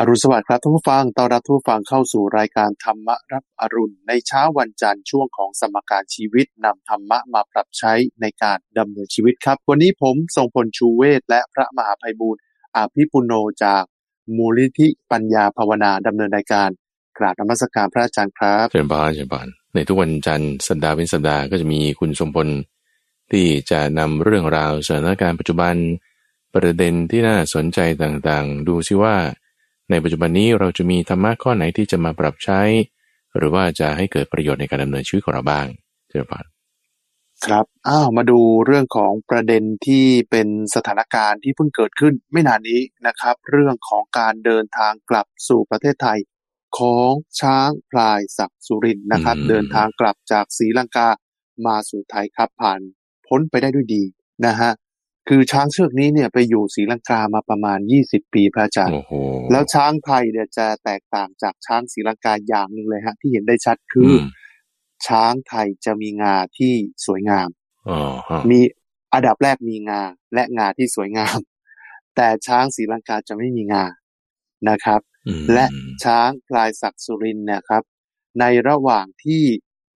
อรุณสวัสดิ์ครับท่านผู้ฟัง ต้อนรับทุกฟังเข้าสู่รายการธรรมรับอรุณ ในเช้าวันจันทร์ช่วงของสมการชีวิตนำธรรมะมาปรับใช้ในการดำเนินชีวิตครับ วันนี้ผมทรงพลชูเวศและพระมหาภัยบูรณ์อาภิปุโนจากมูลนิธิปัญญาภาวนาดำเนินรายการกราบนมัสการพระอาจารย์ครับเชิญบานเชิญบานในทุกวันจันทร์สัปดาห์เป็นสัปดาห์ก็จะมีคุณทรงพลที่จะนำเรื่องราวสถานการณ์ปัจจุบัน ประเด็นที่น่าสนใจต่างๆ ดูซิว่า ในปัจจุบันนี้เราจะมีธรรมะข้อไหนที่จะมาปรับใช้ หรือว่าจะให้เกิดประโยชน์ในการดำเนินชีวิตของเราบ้างเจ้าผ่านครับ อ้าว มาดูเรื่องของประเด็นที่เป็นสถานการณ์ที่เพิ่งเกิดขึ้นไม่นานนี้นะครับ เรื่องของการเดินทางกลับสู่ประเทศไทยของช้างพลายศักดิ์สุรินนะครับ เดินทางกลับจากศรีลังกามาสู่ไทยครับผ่านพ้นไปได้ด้วยดีนะฮะ คือช้างเชือกนี้เนี่ยไปอยู่ศรีลังกามาประมาณยี่สิบปีพระอาจารย์แล้วช้างไทยเนี่ยจะแตกต่างจากช้างศรีลังกาอย่างหนึ่งเลยฮะ ที่เห็นได้ชัดคือ ช้างไทยจะมีงาที่สวยงามมีอันดับแรกมีงาและงาที่สวยงาม แต่ช้างศรีลังกาจะไม่มีงานะครับ และช้างพลายศักดิ์สุรินเนี่ยครับ ในระหว่างที่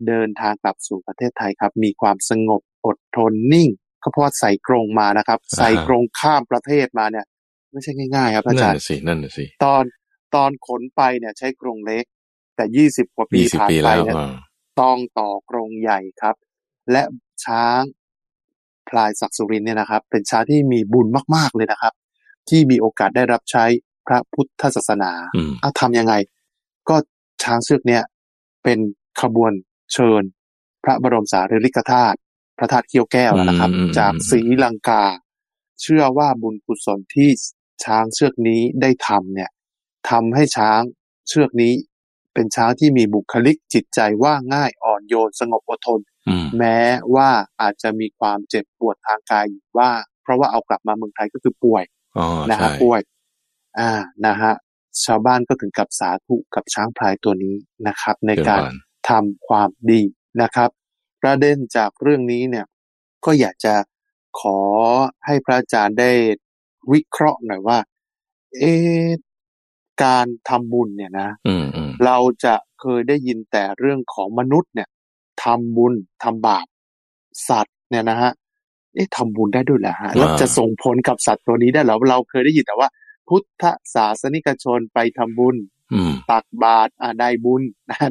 เดินทางกลับสู่ประเทศไทยครับ มีความสงบอดทนนิ่ง ก็เพราะใส่กรงมานะครับ ใส่กรงข้ามประเทศมาเนี่ย ไม่ใช่ง่ายๆ ครับอาจารย์นั่นสินั่นสิตอนตอนขนไปเนี่ย ใช้กรงเล็ก แต่ยี่สิบกว่าปีผ่านไปเนี่ยต้องต่อกรงใหญ่ครับ และช้างพลายศักดิ์สุรินเนี่ยนะครับ เป็นช้างที่มีบุญมากๆเลยนะครับ ที่มีโอกาสได้รับใช้พระพุทธศาสนาอะทำยังไง ก็ช้างเสือกเนี่ยเป็นขบวนเชิญ พระบรมสารีริกธาตุพ ระธาตุเขี้ยวแก้วนะครับ จากศรีลังกา เชื่อว่าบุญกุศลที่ช้างเชือกนี้ได้ทำเนี่ยทำให้ช้างเชือกนี้เป็นช้างที่มีบุคลิกจิตใจว่าง่ายอ่อนโยนสงบอดทน แม้ว่าอาจจะมีความเจ็บปวดทางกายอยู่ว่า เพราะว่าเอากลับมาเมืองไทยก็คือป่วยนะฮะป่วย อ่านะฮะชาวบ้านก็ถึงกับสาธุกับช้างพลายตัวนี้นะครับ ในการทำความดีนะครับ ประเด็นจากเรื่องนี้เนี่ย ก็อยากจะขอให้พระอาจารย์ได้วิเคราะห์หน่อยว่า เอการทำบุญเนี่ยนะเราจะเคยได้ยินแต่เรื่องของมนุษย์เนี่ยทำบุญทำบาปสัตว์เนี่ยนะฮะเอ๊ะทำบุญได้ด้วยเหรอฮะแล้วจะส่งผลกับสัตว์ตัวนี้ได้หรอเราเคยได้ยินแต่ว่า พุทธศาสนิกชนไปทำบุญตักบาตรอ่าได้บุญ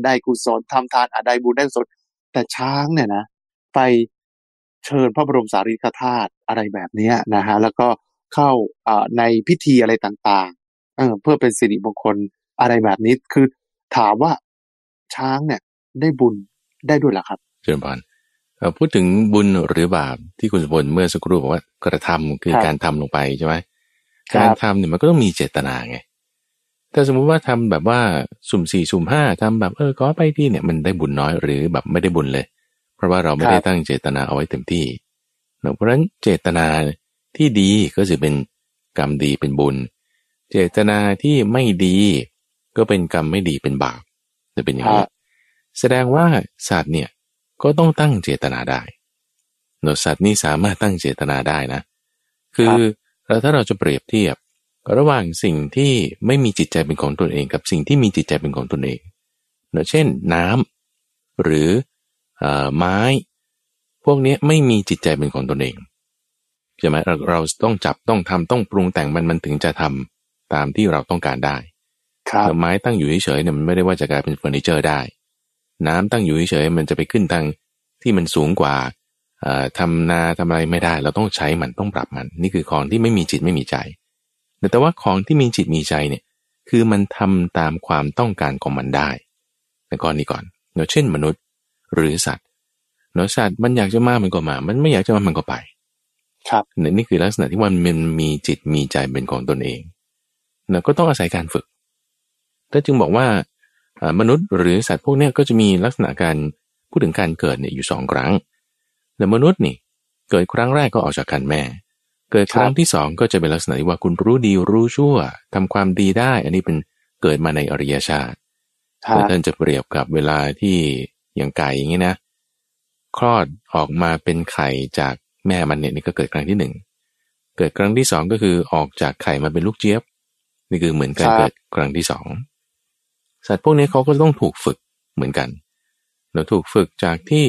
ได้กุศลทำทานอ่าได้บุญได้กุศล แต่ช้างเนี่ยนะไปเชิญพระบรมสารีริกธาตุอะไรแบบนี้นะฮะแล้วก็เข้าในพิธีอะไรต่างๆเออเพื่อเป็นสิริมงคลอะไรแบบนี้คือถามว่าช้างเนี่ยได้บุญได้ด้วยหรอครับ เชิญพานพูดถึงบุญหรือบาปที่คุณสมบูรณ์เมื่อสักครู่บอกว่ากระทำคือการทำลงไปใช่ไหมการทำเนี่ยมันก็ต้องมีเจตนาไง แต่สมมุติว่าทำแบบว่าสุ่มสี่สุ่มห้าทำแบบเออก็ไปที่เนี่ยมันได้บุญน้อยหรือแบบไม่ได้บุญเลย เพราะว่าเราไม่ได้ตั้งเจตนาเอาไว้เต็มที่เพราะฉะนั้นเจตนาที่ดีก็จะเป็นกรรมดีเป็นบุญ เจตนาที่ไม่ดีก็เป็นกรรมไม่ดีเป็นบาปจะเป็นอย่างนี้แสดงว่าสัตว์เนี่ยก็ต้องตั้งเจตนาได้เนสัตว์นี่สามารถตั้งเจตนาได้นะ คือแล้วถ้าเราจะเปรียบเทียบ ระหว่างสิ่งที่ไม่มีจิตใจเป็นของตนเองกับสิ่งที่มีจิตใจเป็นของตนเองเนะเช่นน้ำหรืออไม้ พวกนี้ไม่มีจิตใจเป็นของตนเองใช่ไหมเราเราต้องจับต้องทำต้องปรุงแต่งมันมันถึงจะทำตามที่เราต้องการได้ครับไม้ตั้งอยู่เฉยๆเนี่ยมันไม่ได้ว่าจะกลายเป็นเฟอร์นิเจอร์ได้ น้ำตั้งอยู่เฉยๆมันจะไปขึ้นทางที่มันสูงกว่าทำนาทำอะไรไม่ได้ เราต้องใช้มันต้องปรับมัน นี่คือของที่ไม่มีจิตไม่มีใจ แต่ว่าของที่มีจิตมีใจเนี่ยคือมันทำตามความต้องการของมันได้ในก้อนนี้ก่อนเนาะเช่นมนุษย์หรือสัตว์เนาะสัตว์มันอยากจะมามันก็มา มันไม่อยากจะมามันก็ไป ครับนี่คือลักษณะที่ว่ามันมีจิตมีใจเป็นของตนเองเนาะก็ต้องอาศัยการฝึกถ้าจึงบอกว่ามนุษย์หรือสัตว์พวกนี้ก็จะมีลักษณะการพูดถึงการเกิดเนี่ยอยู่สองครั้งแต่มนุษย์นี่เกิดครั้งแรกก็ออกจากกันแม่ เกิดครั้งที่สองก็จะเป็นลักษณะที่ว่าคุณรู้ดีรู้ชั่วทำความดีได้ อันนี้เป็นเกิดมาในอริยชาติแต่ท่านจะเปรียบกับเวลาที่อย่างไก่อย่างนี้นะ คลอดออกมาเป็นไข่จากแม่มันเนี่ยนี่ก็เกิดครั้งที่หนึ่งเกิดครั้งที่สองก็คือออกจากไข่มาเป็นลูกเจี๊ยบ นี่คือเหมือนการเกิดครั้งที่สองสัตว์พวกนี้เขาก็ต้องถูกฝึกเหมือนกันเราถูกฝึกจากที่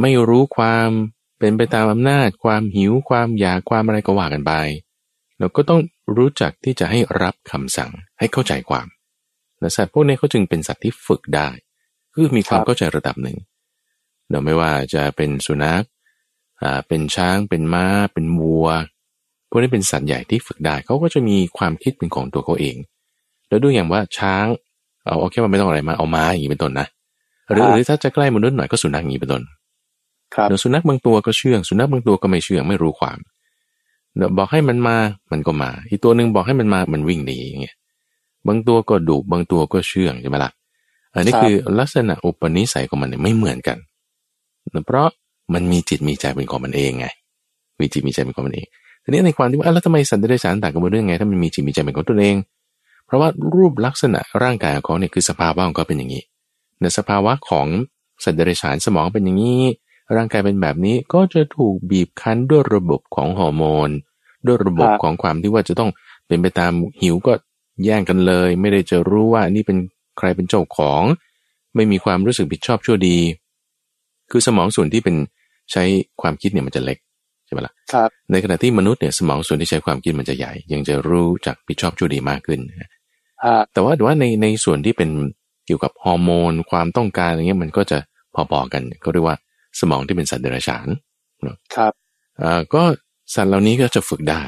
ไม่รู้ความ เป็นไปตามอำนาจ ความหิวความอยากความอะไรก็ว่ากันไปเราก็ต้องรู้จักที่จะให้รับคำสั่งให้เข้าใจความและสัตว์พวกนี้เขาจึงเป็นสัตว์ที่ฝึกได้ คือมีความเข้าใจระดับหนึ่งเราไม่ว่าจะเป็นสุนัขอ่าเป็นช้างเป็นม้า เป็นวัวพวกนี้เป็นสัตว์ใหญ่ที่ฝึกได้เขาก็จะมีความคิดเป็นของตัวเขาเอง แล้วดูอย่างว่าช้างเอาโอเคมันไม่ต้องอะไรมาเอาม้าอย่างนี้เป็นต้นนะหรือหรือถ้าจะใกล้มนุษย์หน่อยก็สุนัขอย่างนี้เป็นต้น เดี๋ยวสุนัขบางตัวก็เชื่อง สุนัขบางตัวก็ไม่เชื่องไม่รู้ความเดี๋ยวบอกให้มันมา มันก็มา อีกตัวหนึ่งบอกให้มันมา มันวิ่งหนีอย่างเงี้ย บางตัวก็ดุบางตัวก็เชื่องใช่ไหมล่ะ อันนี้คือลักษณะอุปนิสัยของมันเนี่ยไม่เหมือนกัน เพราะมันมีจิตมีใจเป็นของมันเองไง มีจิตมีใจเป็นของมันเอง ทีนี้ในความที่ว่าแล้วทำไมสัตว์เดรัจฉานต่างกันเรื่องไง ถ้ามันมีจิตมีใจเป็นของตัวเอง เพราะว่ารูปลักษณะร่างกายของเขาเนี่ยคือสภาวะของเขาเป็นอย่างนี้ในสภาวะของสัตว์เดรัจฉานสมองเป็นอย่างนี้ ร่างกายเป็นแบบนี้ก็จะถูกบีบคั้นด้วยระบบของฮอร์โมน ด้วยระบบของความที่ว่าจะต้องเป็นไปตามหิวก็แย่งกันเลย ไม่ได้จะรู้ว่านี่เป็นใครเป็นเจ้าของ ไม่มีความรู้สึกผิดชอบชั่วดี คือสมองส่วนที่เป็นใช้ความคิดเนี่ยมันจะเล็กใช่ไหมละ่ะครับในขณะที่มนุษย์เนี่ยสมองส่วนที่ใช้ความคิดมันจะใหญ่ ยังจะรู้จักผิดชอบชั่วดีมากขึ้นแต่ว่าแต่ว่าในในส่วนที่เป็นเกี่ยวกับฮอร์โมนความต้องการอะไรเงี้ยมันก็จะพอๆกันก็เรียกว่า สมองที่เป็นสัตว์เดรัจฉานครับอ่าก็สัตว์เหล่านี้ก็จะฝึกได้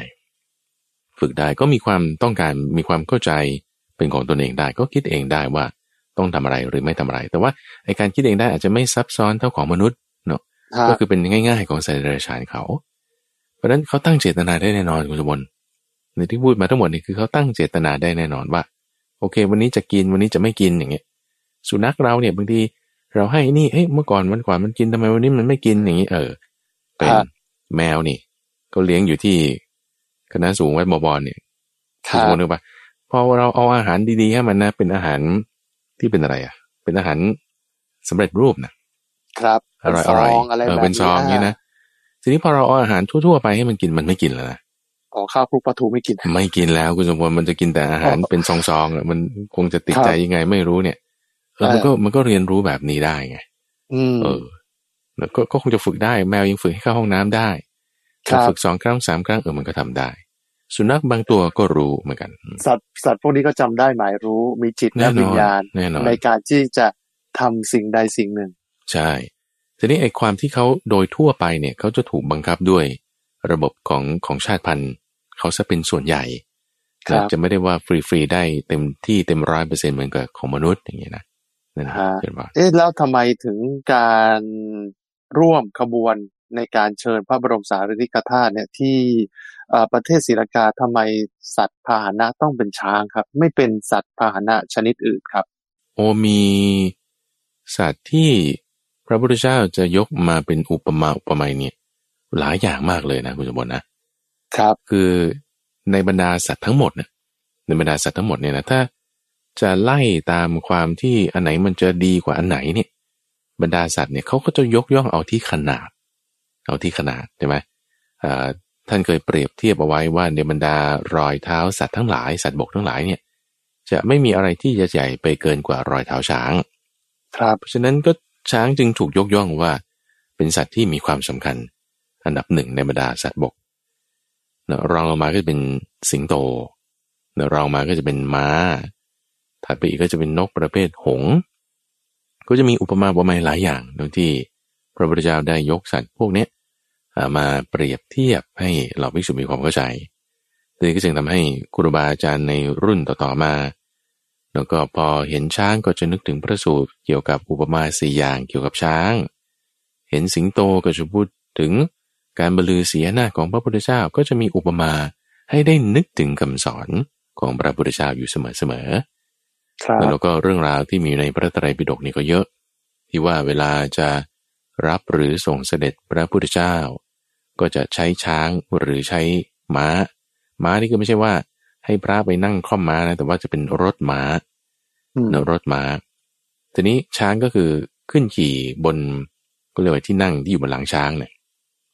ฝึกได้ก็มีความต้องการมีความเข้าใจเป็นของตนเองได้ ก็คิดเองได้ว่าต้องทำอะไรหรือไม่ทำอะไร แต่ว่าไอการคิดเองได้อาจจะไม่ซับซ้อนเท่าของมนุษย์เนาะก็คือเป็นง่าย ๆ ของสัตว์เดรัจฉานเขา เพราะฉะนั้นเขาตั้งเจตนาได้แน่นอนคุณสมบัติในที่พูดมาทั้งหมดนี่คือเขาตั้งเจตนาได้แน่นอนว่า โอเค วันนี้จะกินวันนี้จะไม่กินอย่างเงี้ย สุนัขเราเนี่ยบางที เราให้นี่เฮ้ยเมื่อก่อนวันก่อนมันกินทำไมวันนี้มันไม่กินอย่างนี้เออเป็นแมวนี่ก็เลี้ยงอยู่ที่คณะสูงวัดบบอนเนี่ยทุกคนรู้ปะพอเราเอาอาหารดีๆให้มันนะ เป็นอาหารที่เป็นอะไรอะ เป็นอาหารสำเร็จรูปนะครับอร่อยอร่อยเออเป็นซองนี้นะทีนี้พอเราเอาอาหารทั่วๆไปให้มันกินมันไม่กินแล้วนะอ๋อข้าวคลุกปลาทูไม่กิน ไม่กินแล้วคุณสมบูรณ์มันจะกินแต่อาหารเป็นซองๆมันคงจะติดใจยังไงไม่รู้เนี่ย เออมันก็มันก็เรียนรู้แบบนี้ได้ไงเออแล้วก็คงจะฝึกได้ แมวยังฝึกให้เข้าห้องน้ำได้ถ้าฝึกสองครั้งสามครั้งเออมันก็ทำได้ สุนัขบางตัวก็รู้เหมือนกัน สัตว์สัตว์พวกนี้ก็จำได้หมายรู้มีจิตและวิญญาณในการที่จะทำสิ่งใดสิ่งหนึ่ง ใช่ทีนี้ไอ้ความที่เขาโดยทั่วไปเนี่ยเขาจะถูกบังคับด้วยระบบของของชาติพันธุ์เขาจะเป็นส่วนใหญ่จะไม่ได้ว่าฟรีฟรีได้เต็มที่เต็มร้อยเปอร์เซ็นต์เหมือนกับของมนุษย์อย่างเงี้ยนะ นั่นเห็นว่าเอ๊ะแล้วทำไมถึงการร่วมขบวนในการเชิญพระบรมสารีริกธาตุเนี่ยที่ประเทศศรีลังกาทำไมสัตว์พาหนะต้องเป็นช้างครับ ไม่เป็นสัตว์พาหนะชนิดอื่นครับ โอมีสัตว์ที่พระพุทธเจ้าจะยกมาเป็นอุปมาอุปไมยเนี่ย หลายอย่างมากเลยนะคุณสมบัตินะครับคือในบรรดาสัตว์ทั้งหมดเนี่ยในบรรดาสัตว์ทั้งหมดเนี่ยนะถ้า จะไล่ตามความที่อันไหนมันจะดีกว่าอันไหนเนี่ยบรรดาสัตว์เนี่ยเขาก็จะยกย่องเอาที่ขนาด เอาที่ขนาดใช่ไหมท่านเคยเปรียบเทียบเอาไว้ว่าในบรรดารอยเท้าสัตว์ทั้งหลายสัตว์บกทั้งหลายเนี่ยจะไม่มีอะไรที่จะใหญ่ไปเกินกว่ารอยเท้าช้าง ครับเพราะฉะนั้นก็ช้างจึงถูกยกย่องว่า เป็นสัตว์ที่มีความสำคัญ อันดับหนึ่งในบรรดาสัตว์บกนะรองลงมาก็จะเป็นสิงโตนะรองมาก็จะเป็นม้า ถัดไปอีกก็จะเป็นนกประเภทหง ก็จะมีอุปมาอุปไมยหลายอย่างตรงที่พระพุทธเจ้าได้ยกสัตว์พวกนี้มาเปรียบเทียบให้เราภิกษุมีความเข้าใจนี่ก็จึงทำให้ครูบาอาจารย์ในรุ่นต่อๆมา แล้วก็พอเห็นช้างก็จะนึกถึงพระสูตรเกี่ยวกับอุปมาสี่อย่างเกี่ยวกับช้าง เห็นสิงโตก็จะพูดถึงการบรรลือเสียหน้าของพระพุทธเจ้าก็จะมีอุปมาให้ได้นึกถึงคำสอนของพระพุทธเจ้าอยู่เสมอๆ แล้วก็เรื่องราวที่มีในพระไตรปิฎกนี่ก็เยอะ ที่ว่าเวลาจะรับหรือส่งเสด็จพระพุทธเจ้า ก็จะใช้ช้างหรือใช้ม้า ม้านี่ก็ไม่ใช่ว่า ให้พระไปนั่งคล่อมม้านะแต่ว่าจะเป็นรถม้าเนรถม้าทีนี้ช้างก็คือขึ้นขี่บนก็เรียกว่าที่นั่งที่อยู่บนหลังช้างเนี่ย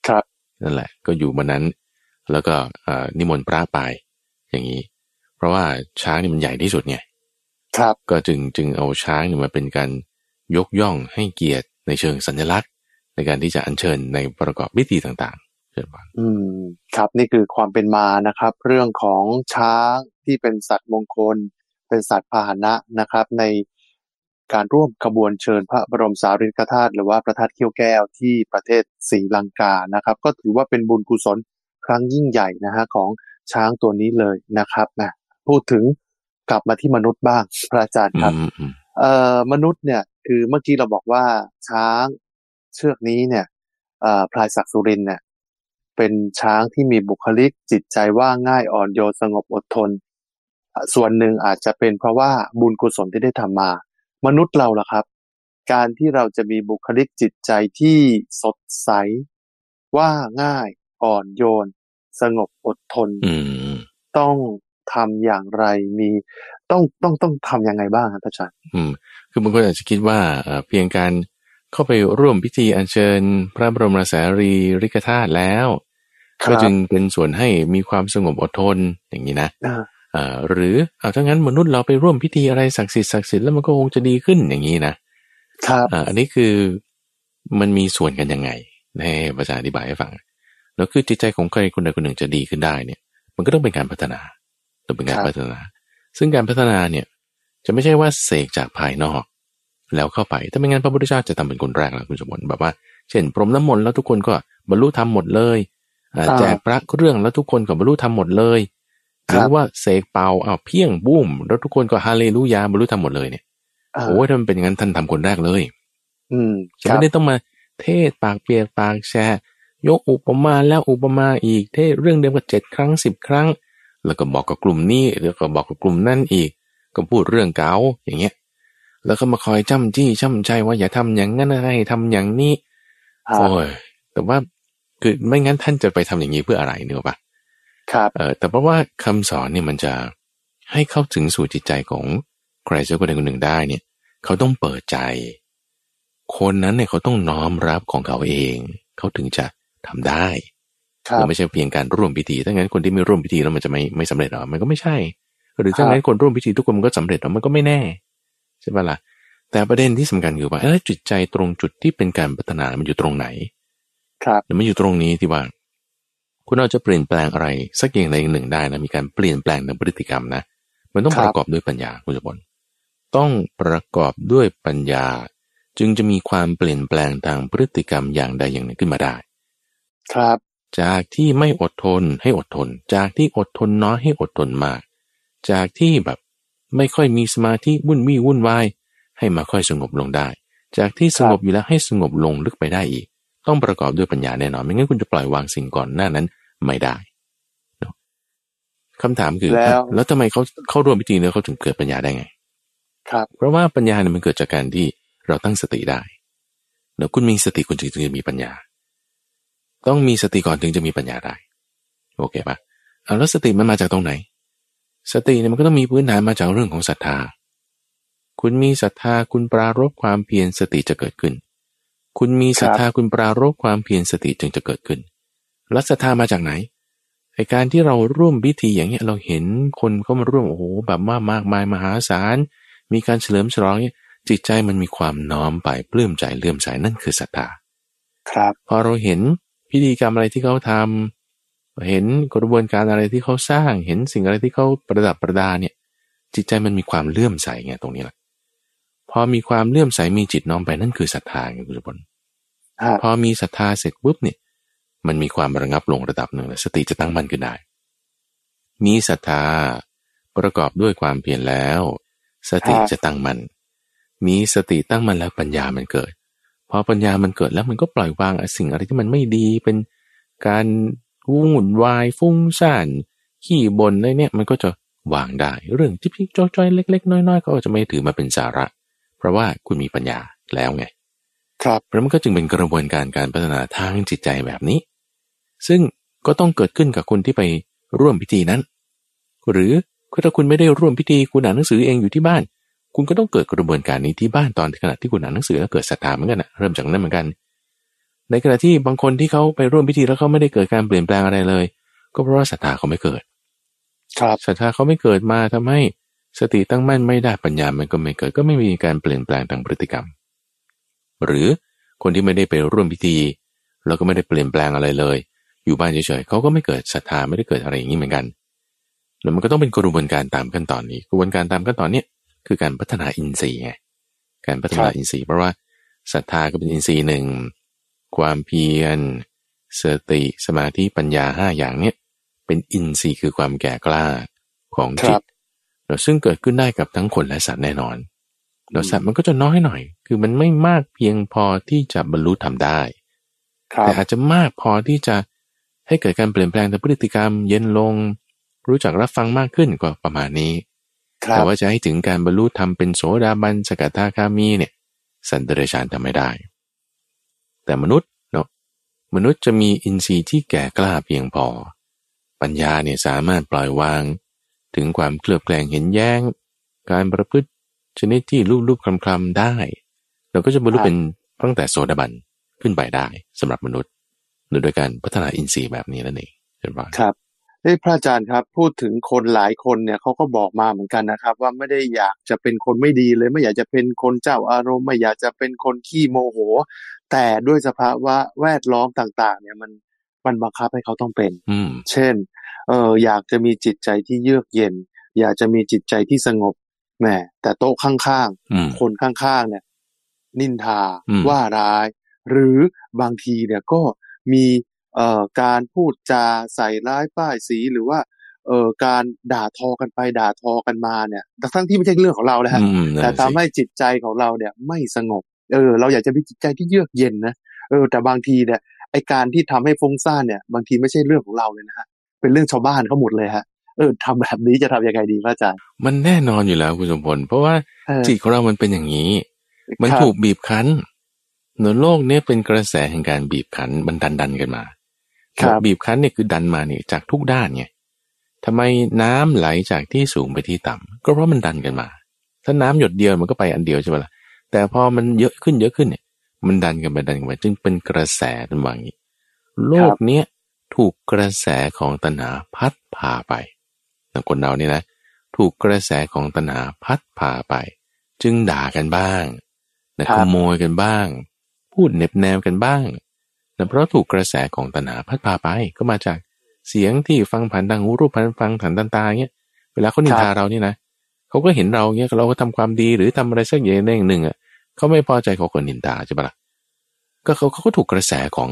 ครับนั่นแหละ ก็อยู่บนนั้น แล้วก็นิมนต์พระไปอย่างนี้พราะว่าช้างนี่มันใหญ่ที่สุดไง ครับก็จึงจึงเอาช้างนี่มาเป็นการยกย่องให้เกียรติในเชิงสัญลักษณ์ ในการที่จะอัญเชิญในประกอบพิธีต่างๆเชิญบานอืมครับนี่คือความเป็นมานะครับ เรื่องของช้างที่เป็นสัตว์มงคล เป็นสัตว์พาหนะนะครับ ในการร่วมขบวนเชิญพระบรมสารีริกธาตุหรือว่าพระธาตุเขี้ยวแก้วที่ประเทศศรีลังกานะครับ ก็ถือว่าเป็นบุญกุศลครั้งยิ่งใหญ่นะฮะของช้างตัวนี้เลยนะครับนะพูดถึง กลับมาที่มนุษย์บ้าง พระอาจารย์ครับ เอ่อมนุษย์เนี่ย คือเมื่อกี้เราบอกว่าช้างเชือกนี้เนี่ยเอ่อพลายศักสุรินเนี่ย เป็นช้างที่มีบุคลิกจิตใจว่าง่ายอ่อนโยนสงบอดทน ส่วนหนึ่งอาจจะเป็นเพราะว่าบุญกุศลที่ได้ทำมา มนุษย์เราล่ะครับ การที่เราจะมีบุคลิกจิตใจที่สดใส ว่าง่าย อ่อนโยน สงบอดทนต้อง ทำอย่างไรมีต้องต้องต้องทํำยังไงบ้างครับอาจารย์อืมคือบางคนอาจจะคิดว่าเพียงการเข้าไปร่วมพิธีอัญเชิญ พระบรมสารีริกธาตุแล้วก็จึงเป็นส่วนให้มีความสงบอดทนอย่างนี้นะอ่าหรือเอาถ้างั้นมนุษย์เราไปร่วมพิธีอะไรศักดิ์สิทธิ์ศักดิ์สิทธิ์แล้วมันก็คงจะดีขึ้นอย่างนี้นะครับอ่าอันนี้คือมันมีส่วนกันยังไงให้ภาษาอธิบายให้ฟังแล้วคือจิตใจของใครคนใดคนหนึ่งจะดีขึ้นได้เนี่ย มันก็ต้องเป็นการพัฒนา ต้องเป็นการพัฒนา ซึ่งการพัฒนาเนี่ยจะไม่ใช่ว่าเสกจากภายนอก แล้วเข้าไปถ้าไม่งั้นพระพุทธเจ้าจะทำเป็นคนแรกแล้วคุณสมบัติแบบว่า เช่นพรมน้ำมนต์แล้วทุกคนก็บรรลุธรรมหมดเลยแจกพระเรื่องแล้วทุกคนก็บรรลุธรรมหมดเลยหรือว่าเสกเป่าอ้าวเพียงบุ้มแล้วทุกคนก็ฮาเลลูยาบรรลุธรรมหมดเลยเนี่ยโอ้ยถ้ามันเป็นอย่างนั้นท่านทำคนแรกเลย อืมจะไม่ได้ต้องมาเทศปากเปียกปากแชร์ยกอุปมาแล้วอุปมาอีกเทศเรื่องเดิมก็เจ็ดครั้งสิบครั้ง แล้วก็บอกกับกลุ่มนี้แล้วก็บอกกับกลุ่มนั่นอีก ก็พูดเรื่องเก่าอย่างเงี้ยแล้วก็มาคอยจ้ำจี้จ้ำใจว่าอย่าทำอย่างนั้นอะไรทำอย่างนี้โอ้ยแต่ว่าคือไม่งั้นท่านจะไปทำอย่างนี้เพื่ออะไรเนอะปะครับเออแต่เพราะว่าคำสอนเนี่ยมันจะให้เข้าถึงสู่จิตใจของใครสักคนใดคนหนึ่งได้เนี่ย เขาต้องเปิดใจ คนนั้นเนี่ยเขาต้องน้อมรับของเขาเอง เขาถึงจะทำได้ เราไม่ใช่เพียงการร่วมพิธีถ้างั้นคนที่ไม่ร่วมพิธีแล้วมันจะไม่ไม่สำเร็จหรอมันก็ไม่ใช่ หรือถ้างั้นคนร่วมพิธีทุกคนมันก็สำเร็จหรอมันก็ไม่แน่ใช่ไหมล่ะแต่ประเด็นที่สำคัญคือว่าเออจิตใจตรงจุดที่เป็นการพัฒนามันอยู่ตรงไหน ครับมันอยู่ตรงนี้ที่ว่า คุณเราจะเปลี่ยนแปลงอะไร สักอย่างใดอย่างหนึ่งได้นะมีการเปลี่ยนแปลงในพฤติกรรมนะมันต้องประกอบด้วยปัญญาคุณจบลต้องประกอบด้วยปัญญา จึงจะมีความเปลี่ยนแปลงทางพฤติกรรมอย่างใดอย่างหนึ่งขึ้นมาได้ ครับ จากที่ไม่อดทนให้อดทน จากที่อดทนน้อยให้อดทนมาก จากที่แบบไม่ค่อยมีสมาธิวุ่นวี่วุ่นวายให้มาค่อยสงบลงได้ จากที่สงบอยู่แล้วให้สงบลงลึกไปได้อีก ต้องประกอบด้วยปัญญาแน่นอนไม่งั้นคุณจะปล่อยวางสิ่งก่อนหน้านั้นไม่ได้คำถามคือแล้วแล้วทำไมเขาเข้าร่วมพิธีเนี่ยเขาถึงเกิดปัญญาได้ไง ครับ เพราะว่าปัญญาเนี่ยมันเกิดจากการที่เราตั้งสติได้เดี๋ยวคุณมีสติคุณจึงจะมีปัญญา ต้องมีสติก่อนถึงจะมีปัญญาได้ โอเคปะเอาแล้วสติมันมาจากตรงไหน สติเนี่ยมันก็ต้องมีพื้นฐานมาจากเรื่องของศรัทธา คุณมีศรัทธาคุณปรารบความเพียรสติจะเกิดขึ้น คุณมีศรัทธาคุณปรารบความเพียรสติจึงจะเกิดขึ้น แล้วศรัทธามาจากไหนไอการที่เราร่วมพิธีอย่างเงี้ยเราเห็นคนเขามาร่วมโอ้โหแบบมากมากมายมหาศาลมีการเฉลิมฉลองเนี่ยจิตใจมันมีความน้อมไปปลื้มใจเลื่อมใสนั่นคือศรัทธาครับ พอเราเห็น พิธีกรรมอะไรที่เขาทำเห็นกระบวนการอะไรที่เขาสร้าง เห็นสิ่งอะไรที่เขาประดับประดาเนี่ย จิตใจมันมีความเลื่อมใสไงตรงนี้แหละพอมีความเลื่อมใสมีจิตน้อมไปนั่นคือศรัทธาไงคุณจุบลพอมีศรัทธาเสร็จปุ๊บเนี่ย มันมีความระงับลงระดับหนึ่งสติจะตั้งมั่นขึ้นได้มีศรัทธาประกอบด้วยความเพียรแล้ว สติจะตั้งมัน่นมีสติตั้งมั่นแล้วปัญญามันเกิดพ อปัญญามันเกิดแล้วมันก็ปล่อยวางสิ่งอะไรที่มันไม่ดีเป็นการวุ่นวายฟุ้งซ่านขี้บนอะไรเนี่ยมันก็จะวางได้ เรื่องจิ๊บจิ๊บจ้อยๆเล็ก ๆ น้อยๆก็จะไม่ถือมาเป็นสาระ เพราะว่าคุณมีปัญญาแล้วไง ครับแล้วมันก็จึงเป็นกระบวนการการพัฒนาทางจิตใจแบบนี้ ซึ่งก็ต้องเกิดขึ้นกับคนที่ไปร่วมพิธีนั้น หรือถ้าคุณไม่ได้ร่วมพิธีคุณอ่านหนังสือเองอยู่ที่บ้าน คุณก็ต้องเกิดกระบวนการนี้ที่บ้านตอนขณะที่คุณอ่านหนังสือแล้วเกิดศรัทธาเหมือนกันนะเริ่มจากนั้นเหมือนกัน ในขณะที่บางคนที่เขาไปร่วมพิธีแล้วเขาไม่ได้เกิดการเปลี่ยนแปลงอะไรเลย ก็เพราะว่าศรัทธาเขาไม่เกิด ครับศรัทธาเขาไม่เกิดมาทำให้สติตั้งมั่นไม่ได้ปัญญามันก็ไม่เกิด ก็ไม่มีการเปลี่ยนแปลงทางพฤติกรรม หรือคนที่ไม่ได้ไปร่วมพิธี แล้วก็ไม่ได้เปลี่ยนแปลงอะไรเลย อยู่บ้านเฉยๆเขาก็ไม่เกิดศรัทธาไม่ได้เกิดอะไรอย่างนี้เหมือนกันแล้วมันก็ต้องเป็นกระบวนการตามขั้นตอนนี้ กระบวนการตามขั้นตอนนี้ คือการพัฒนาอินทรีย์ไงการพัฒนาอินทรีย์เพราะว่าศรัทธาก็เป็นอินทรีย์หนึ่งความเพียรสติสมาธิปัญญาห้าอย่างเนี้ยเป็นอินทรีย์คือความแก่กล้าของจิตซึ่งเกิดขึ้นได้กับทั้งคนและสัตว์แน่นอนแล้วสัตว์มันก็จะน้อยหน่อย คือมันไม่มากเพียงพอที่จะบรรลุทำได้แต่อาจจะมากพอที่จะให้เกิดการเปลี่ยนแปลงทางพฤติกรรม เย็นลง รู้จักรับฟังมากขึ้นกว่าประมาณนี้ แต่ว่าจะให้ถึงการบรรลุทำเป็นโสดาบันสกัทาคามีเนี่ย สันตเดชานทำไม่ได้ แต่มนุษย์เนาะมนุษย์จะมีอินทรีย์ที่แก่กล้าเพียงพอ ปัญญาเนี่ยสามารถปล่อยวาง ถึงความเคลือบแคลงเห็นแย้ง การประพฤติชนิดที่รูปรูปคลำคลำได้ เราก็จะบรรลุเป็นตั้งแต่โสดาบันขึ้นไปได้สำหรับมนุษย์โดยการพัฒนาอินทรีย์แบบนี้นั่นเองเช่นว่าครับ เอ้พระอาจารย์ครับ พูดถึงคนหลายคนเนี่ยเขาก็บอกมาเหมือนกันนะครับ ว่าไม่ได้อยากจะเป็นคนไม่ดีเลย ไม่อยากจะเป็นคนเจ้าอารมณ์ไม่อยากจะเป็นคนขี้โมโห แต่ด้วยสภาวะแวดล้อมต่างๆ เนี่ยมันมันบังคับให้เขาต้องเป็น อืเช่น เอออยากจะมีจิตใจที่เยือกเย็น อยากจะมีจิตใจที่สงบแหมแต่โต๊ะข้างๆ คนข้างๆ เนี่ย นินทาว่าร้าย หรือบางทีเนี่ยก็มี เอ่อการพูดจาใส่ร้ายป้ายสีหรือว่าเอ่อการด่าทอกันไปด่าทอกันมาเนี่ยทั้งที่ไม่ใช่เรื่องของเรานะฮะแต่ทำให้จิตใจของเราเนี่ยไม่สงบเออเราอยากจะมีจิตใจที่เยือกเย็นนะเออแต่บางทีเนี่ยไอการที่ทำให้ฟุ้งซ่านเนี่ย บางทีไม่ใช่เรื่องของเราเลยนะฮะเป็นเรื่องชาวบ้านเขาหมดเลยฮะเออทำแบบนี้จะทำยังไงดีพระอาจารย์มันแน่นอนอยู่แล้วคุณสมพลเพราะว่าจิตของเรามันเป็นอย่างนี้ มันถูกบีบคั้นในโลกนี้เป็นกระแสแห่งการบีบคั้นมันดันดันกันมา บีบคั้นเนี่ยคือดันมาเนี่ยจากทุกด้านไงทำไมน้ำไหลจากที่สูงไปที่ต่ำก็เพราะมันดันกันมา ถ้าน้ำหยดเดียวมันก็ไปอันเดียวใช่ไหมล่ะแต่พอมันเยอะขึ้นเยอะขึ้นเนี่ย มันดันกันไปดันกันไปจึงเป็นกระแสเป็นว่างี้ โลกเนี้ยถูกกระแสของตัณหาพัดพาไปแต่คนเรานี่นะ ถูกกระแสของตัณหาพัดพาไป จึงด่ากันบ้างนะขโมยกันบ้าง พูดเน็บแนมกันบ้าง แต่เพราะถูกกระแสของตัณหาพัดพาไปก็มาจากเสียงที่ฟังผ่านทางหูรูปผ่านฟังผ่านตาตาเงี้ยเวลาเขานินทาเรานี่นะเขาก็เห็นเราเงี้ยเราก็ทำความดีหรือทำอะไรสักอย่างหนึ่งอะเขาไม่พอใจเขาก็นินทาใช่ปะล่ะก็เขาเขาก็ถูกกระแสของ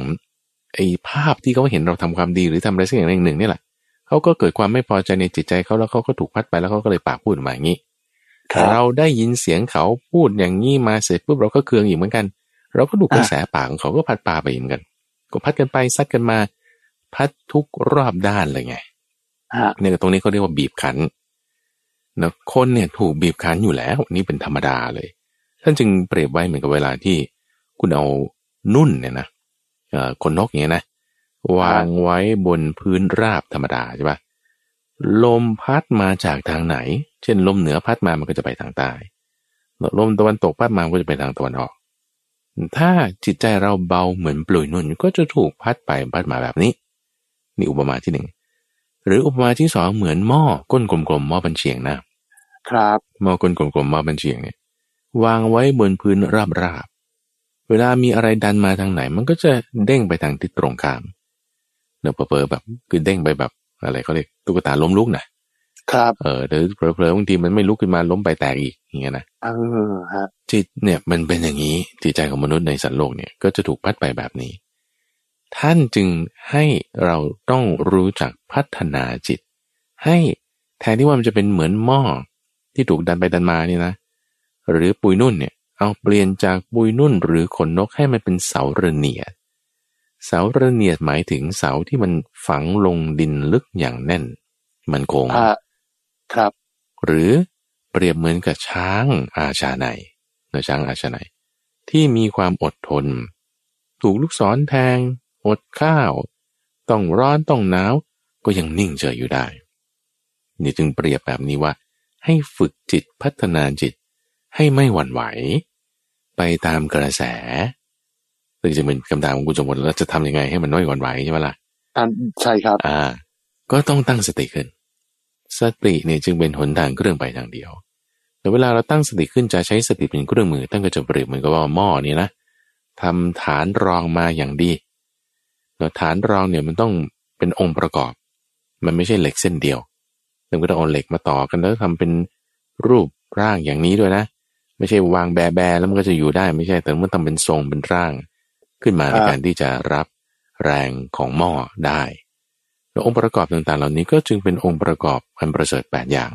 ไอ้ภาพที่เขาเห็นเราทำความดีหรือทำอะไรสักอย่างหนึ่งนี่แหละเขาก็เกิดความไม่พอใจในจิตใจเขาแล้วเขาก็ถูกพัดไปแล้วเขาก็เลยปากพูดมาอย่างนี้เราได้ยินเสียงเขาพูดอย่างนี้มาเสร็จปุ๊บเราก็เคืองอีกเหมือนกัน เราก็ดูกระแสปากของเขาก็พัดปาไปเหมือนกัน ก็พัดกันไปซัดกันมา พัดทุกรอบด้านเลยไงเนี่ยตรงนี้เขาเรียกว่าบีบคั้นนะคนเนี่ยถูกบีบคั้นอยู่แล้วนี่เป็นธรรมดาเลย ท่านจึงเปรียบไว้เหมือนกับเวลาที่คุณเอานุ่นเนี่ยนะคนนกอย่างเงี้ยนะวางไว้บนพื้นราบธรรมดาใช่ปะลมพัดมาจากทางไหน เช่น ลมเหนือพัดมามันก็จะไปทางใต้ลมตะวันตกพัดมาก็จะไปทางตะวันออก ถ้าจิตใจเราเบาเหมือนปลุยนุ่นก็จะถูกพัดไปพัดมาแบบนี้ นี่อุปมาที่หนึ่งหรืออุปมาที่สองเหมือนหม้อก้นกลมๆหม้อบันเชียงนะครับหม้อก้นกลมๆหม้อบันเชียงเนี่ยวางไว้บนพื้นราบๆเวลามีอะไรดันมาทางไหน มันก็จะเด้งไปทางทิศตรงข้ามเนอะเปอแบบคือเด้งไปแบบอะไรเขาเรียกตุ๊กตาล้มลุกนะ ครับเออหรือเผลอๆบางทีมันไม่ลุกขึ้นมาล้มไปแตกอีกอย่างเงี้ยนะเออฮะจิตเนี่ยมันเป็นอย่างนี้จิตใจของมนุษย์ในสัตว์โลกเนี่ยก็จะถูกพัดไปแบบนี้ ท่านจึงให้เราต้องรู้จักพัฒนาจิต ให้แทนที่ว่ามันจะเป็นเหมือนหม้อที่ถูกดันไปดันมานี่นะหรือปุยนุ่นเนี่ยเอาเปลี่ยนจากปุยนุ่นหรือขนนกให้มันเป็นเสาระเนียดเสาระเนียดหมายถึงเสาที่มันฝังลงดินลึกอย่างแน่น มันคง ครับ หรือเปรียบเหมือนกับช้างอาชาในเนื้อช้างอาชาในที่มีความอดทน ถูกลูกศรแทง อดข้าว ต้องร้อนต้องหนาวก็ยังนิ่งเฉยอยู่ได้ นี่จึงเปรียบแบบนี้ว่า ให้ฝึกจิตพัฒนาจิต ให้ไม่หวั่นไหว ไปตามกระแสซึ่งจะเป็นคำถามของคุณสมบัติแล้วจะทำยังไงให้มันน้อยหวั่นไหวใช่ไหมล่ะใช่ครับ อ่า ก็ต้องตั้งสติขึ้น สติเนี่ยจึงเป็นหนทางเครื่องไปทางเดียว แต่เวลาเราตั้งสติขึ้นจะใช้สติเป็นเครื่องมือตั้งก็จะเปรียบเหมือนกับว่าหม้อนี่นะทำฐานรองมาอย่างดีแล้วฐานรองเนี่ยมันต้องเป็นองค์ประกอบ มันไม่ใช่เหล็กเส้นเดียวเราก็ต้องเอาเหล็กมาต่อกันแล้วทำเป็นรูปร่างอย่างนี้ด้วยนะ ไม่ใช่วางแบแบแล้วมันก็จะอยู่ได้ไม่ใช่แต่มันทำเป็นทรงเป็นร่าง ขึ้นมาในการที่จะรับแรงของหม้อได้ องค์ประกอบต่างๆ เหล่านี้ก็จึงเป็นองค์ประกอบอันประเสริฐแปดอย่าง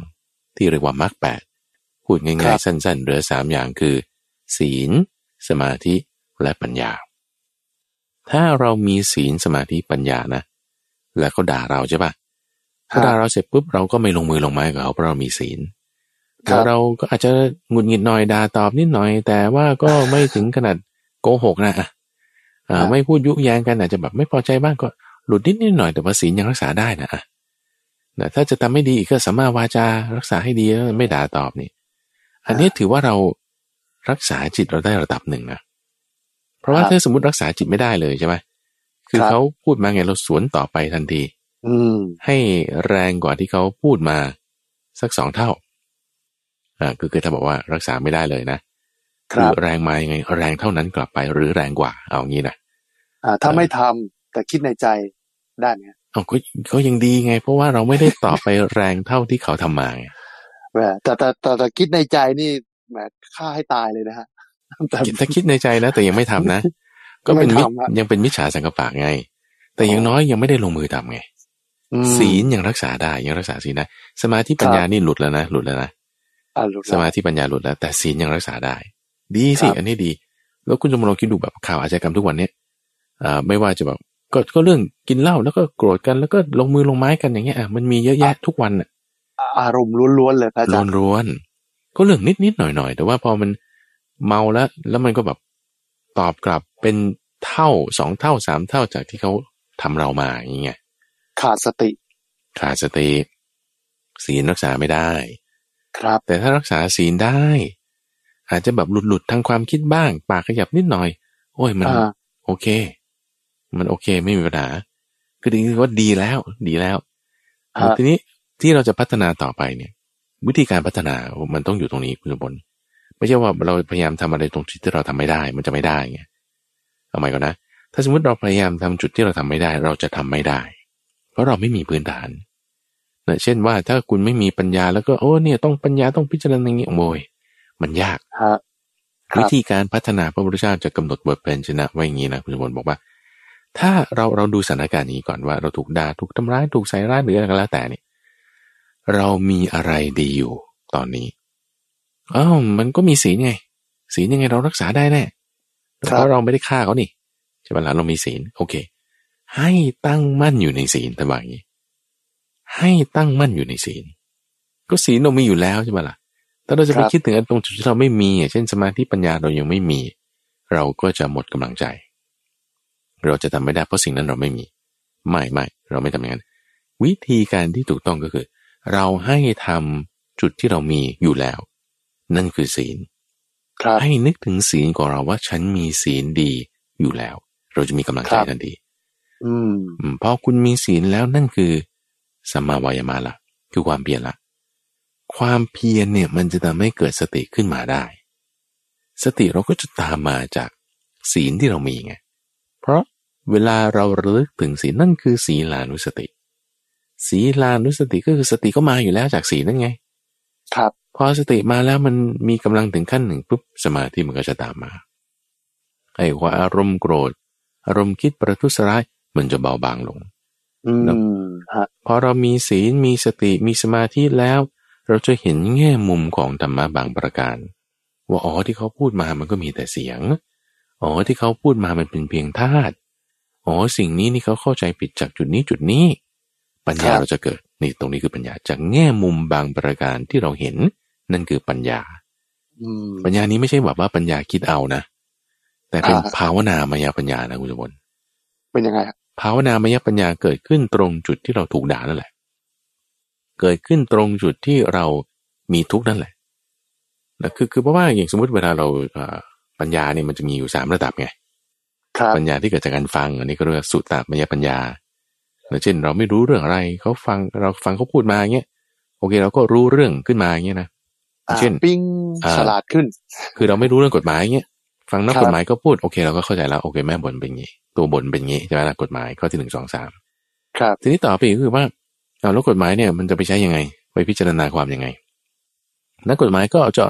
ที่เรียกว่ามรรคแปดพูดง่ายๆสั้นๆเหลือสามอย่างคือ ศีล สมาธิและปัญญา ถ้าเรามีศีลสมาธิปัญญานะ แล้วเขาด่าเราใช่ปะเขาด่าเราเสร็จปุ๊บเราก็ไม่ลงมือลงไม้กับเขาเพราะเรามีศีลแล้วเราก็อาจจะหงุดหงิดหน่อยด่าตอบนิดหน่อย แต่ว่าก็ไม่ถึงขนาดโกหกนะอ่าไม่พูดยุแยงกันอาจจะแบบไม่พอใจบ้างก็ หลุดนิดนิดหน่อยแต่ว่าศีลยังรักษาได้นะนะถ้าจะทำไม่ดีอีกก็สามารถวาจารักษาให้ดีไม่ด่าตอบนี่ อันนี้ถือว่าเรารักษาจิตเราได้ระดับหนึ่งนะเพราะว่าถ้าสมมติรักษาจิตไม่ได้เลยใช่ไหมคือเขาพูดมาไงเราสวนต่อไปทันที อืมให้แรงกว่าที่เขาพูดมาสักสองเท่าอ่าคือคือถ้าบอกว่ารักษาไม่ได้เลยนะคือแรงมายังไงแรงเท่านั้นกลับไปหรือแรงกว่า เอางี้นะอ่า ถ้าไม่ทำแต่คิดในใจ ได้ไหมอ๋อเขายังดีไง เพราะว่าเราไม่ได้ตอบไปแรงเท่าที่เขาทำมาไงแต่แต่แต่แต่คิดในใจนี่แหมฆ่าให้ตายเลยนะฮะแต่ถ้าคิดในใจนะแต่ยังไม่ทำนะ ก็เป็นยังเป็นมิจฉาสังกปะไง แต่ยังน้อยยังไม่ได้ลงมือทำไงศีลยังรักษาได้ยังรักษาศีลได้สมาธิปัญญานี่หลุดแล้วนะหลุดแล้วนะสมาธิปัญญาหลุดแล้ว แต่ศีลยังรักษาได้ ดีสิอันนี้ดี แล้วคุณจะมาลองคิดดูแบบข่าวอาชญากรรมทุกวันเนี้ยอ่าไม่ว่าจะแบบ ก็ก็เรื่องกินเหล้าแล้วก็โกรธกันแล้วก็ลงมือลงไม้กันอย่างเงี้ยอะมันมีเยอะแยะทุกวันอะอารมณ์ล้วนๆเลยพระอาจารย์ล้วนๆก็เรื่องนิดๆหน่อยๆแต่ว่าพอมันเมาแล้ว แล้วมันก็แบบตอบกลับเป็นเท่าสองเท่าสามเท่าจากที่เขาทำเรามาอย่างเงี้ยขาดสติ ขาดสติ ศีลรักษาไม่ได้ ครับ แต่ถ้ารักษาศีลได้ อาจจะแบบหลุดๆทางความคิดบ้าง ปากขยับนิดหน่อย โอ้ยมัน โอเค มันโอเคไม่มีปัญหาคือจริงๆว่าดีแล้วดีแล้วทีนี้ที่เราจะพัฒนาต่อไปเนี่ย วิธีการพัฒนามันต้องอยู่ตรงนี้คุณสมบัติไม่ใช่ว่าเราพยายามทำอะไรตรงจุดที่เราทำไม่ได้ มันจะไม่ได้ไงเอาใหม่ก่อนนะ ถ้าสมมติเราพยายามทำจุดที่เราทำไม่ได้ เราจะทำไม่ได้ เพราะเราไม่มีพื้นฐานเนะเช่นว่าถ้าคุณไม่มีปัญญาแล้วก็โอ้เนี่ยต้องปัญญาต้องพิจารณาอย่างนี้โอยมันยากวิธีการพัฒนาพระพุทธเจ้าจะกำหนดบทเป็นชนะไว้อย่างนี้นะคุณสมบัติบอกว่า ถ้าเราเราดูสถานการณ์นี้ก่อนว่าเราถูกด่าถูกทำร้ายถูกใส่ร้ายหรืออะไรก็แล้วแต่เนี่ยเรามีอะไรดีอยู่ตอนนี้อ้าวมันก็มีศีลไง ศีลยังไงเรารักษาได้แน่เพราะเราไม่ได้ฆ่าเขานี่ใช่ไหมล่ะเรามีศีลโอเค ให้ตั้งมั่นอยู่ในศีลแต่ว่าอย่างนี้ ให้ตั้งมั่นอยู่ในศีล ก็ศีลเรามีอยู่แล้วใช่ไหมล่ะถ้าเราจะไปคิดถึงตรงจุดที่เราไม่มีเช่นสมาธิปัญญาเรายังไม่มี เราก็จะหมดกำลังใจ เราจะทำไม่ได้เพราะสิ่งนั้นเราไม่มี ไม่ไม่เราไม่ทำอย่างนั้น วิธีการที่ถูกต้องก็คือ เราให้ทำจุดที่เรามีอยู่แล้ว นั่นคือศีลให้นึกถึงศีลของเราว่าฉันมีศีลดีอยู่แล้ว เราจะมีกำลังใจทันทีอืมพอคุณมีศีลแล้วนั่นคือสัมมาวายามะละคือความเพียรละ ความเพียรเนี่ยมันจะทำให้เกิดสติขึ้นมาได้ สติเราก็จะตามมาจากศีลที่เรามีไง เพราะเวลาเราระลึกถึงสีนั่นคือสีลานุสติสีลานุสติก็คือสติก็มาอยู่แล้วจากสีนั่นไง ครับ พอสติมาแล้วมันมีกำลังถึงขั้นหนึ่งปุ๊บสมาธิมันก็จะตามมาไอ้ความอารมณ์โกรธ อารมณ์คิดประทุษร้ายมันจะเบาบางลงอืมพอเรามีศีลมีสติมีสมาธิแล้ว เราจะเห็นแง่มุมของธรรมะบางประการ ว่าอ๋อที่เขาพูดมามันก็มีแต่เสียง อ๋อที่เขาพูดมามันเป็นเพียงธาตุอ๋อสิ่งนี้นี่เขาเข้าใจผิดจากจุดนี้จุดนี้ ปัญญาเราจะเกิดนี่ตรงนี้คือปัญญาจากแง่มุมบางประการที่เราเห็น นั่นคือปัญญาปัญญานี้ไม่ใช่แบบว่าปัญญาคิดเอานะ แต่เป็นภาวนามายปัญญานะคุณจบนเป็นยังไงภาวนามายปัญญาเกิดขึ้นตรงจุดที่เราถูกด่านั่นแหละ เกิดขึ้นตรงจุดที่เรามีทุกข์นั่นแหละนะคือคือเพราะว่าอย่างสมมติเวลาเรา ปัญญาเนี่ยมันจะมีอยู่สามระดับไงปัญญาที่เกิดจากการฟัง อันนี้ก็เรียกสุตตปัญญาปัญญาเช่น เราไม่รู้เรื่องอะไรเขาฟังเราฟังเขาพูดมาเงี้ยโอเค เราก็รู้เรื่องขึ้นมาอย่างเงี้ยนะเช่นปิ้งฉลาดขึ้น คือเราไม่รู้เรื่องกฎหมายเงี้ยฟังนักกฎหมายก็พูดโอเค เราก็เข้าใจแล้วโอเคแม่บนเป็นงี้ ตัวบนเป็นงี้ใช่ไหมล่ะกฎหมายข้อที่หนึ่งสองสามครับ ทีนี้ต่อไปก็คือว่าเอาแล้วกฎหมายเนี่ยมันจะไปใช้ยังไง ไปพิจารณาความยังไง นักกฎหมายก็จะ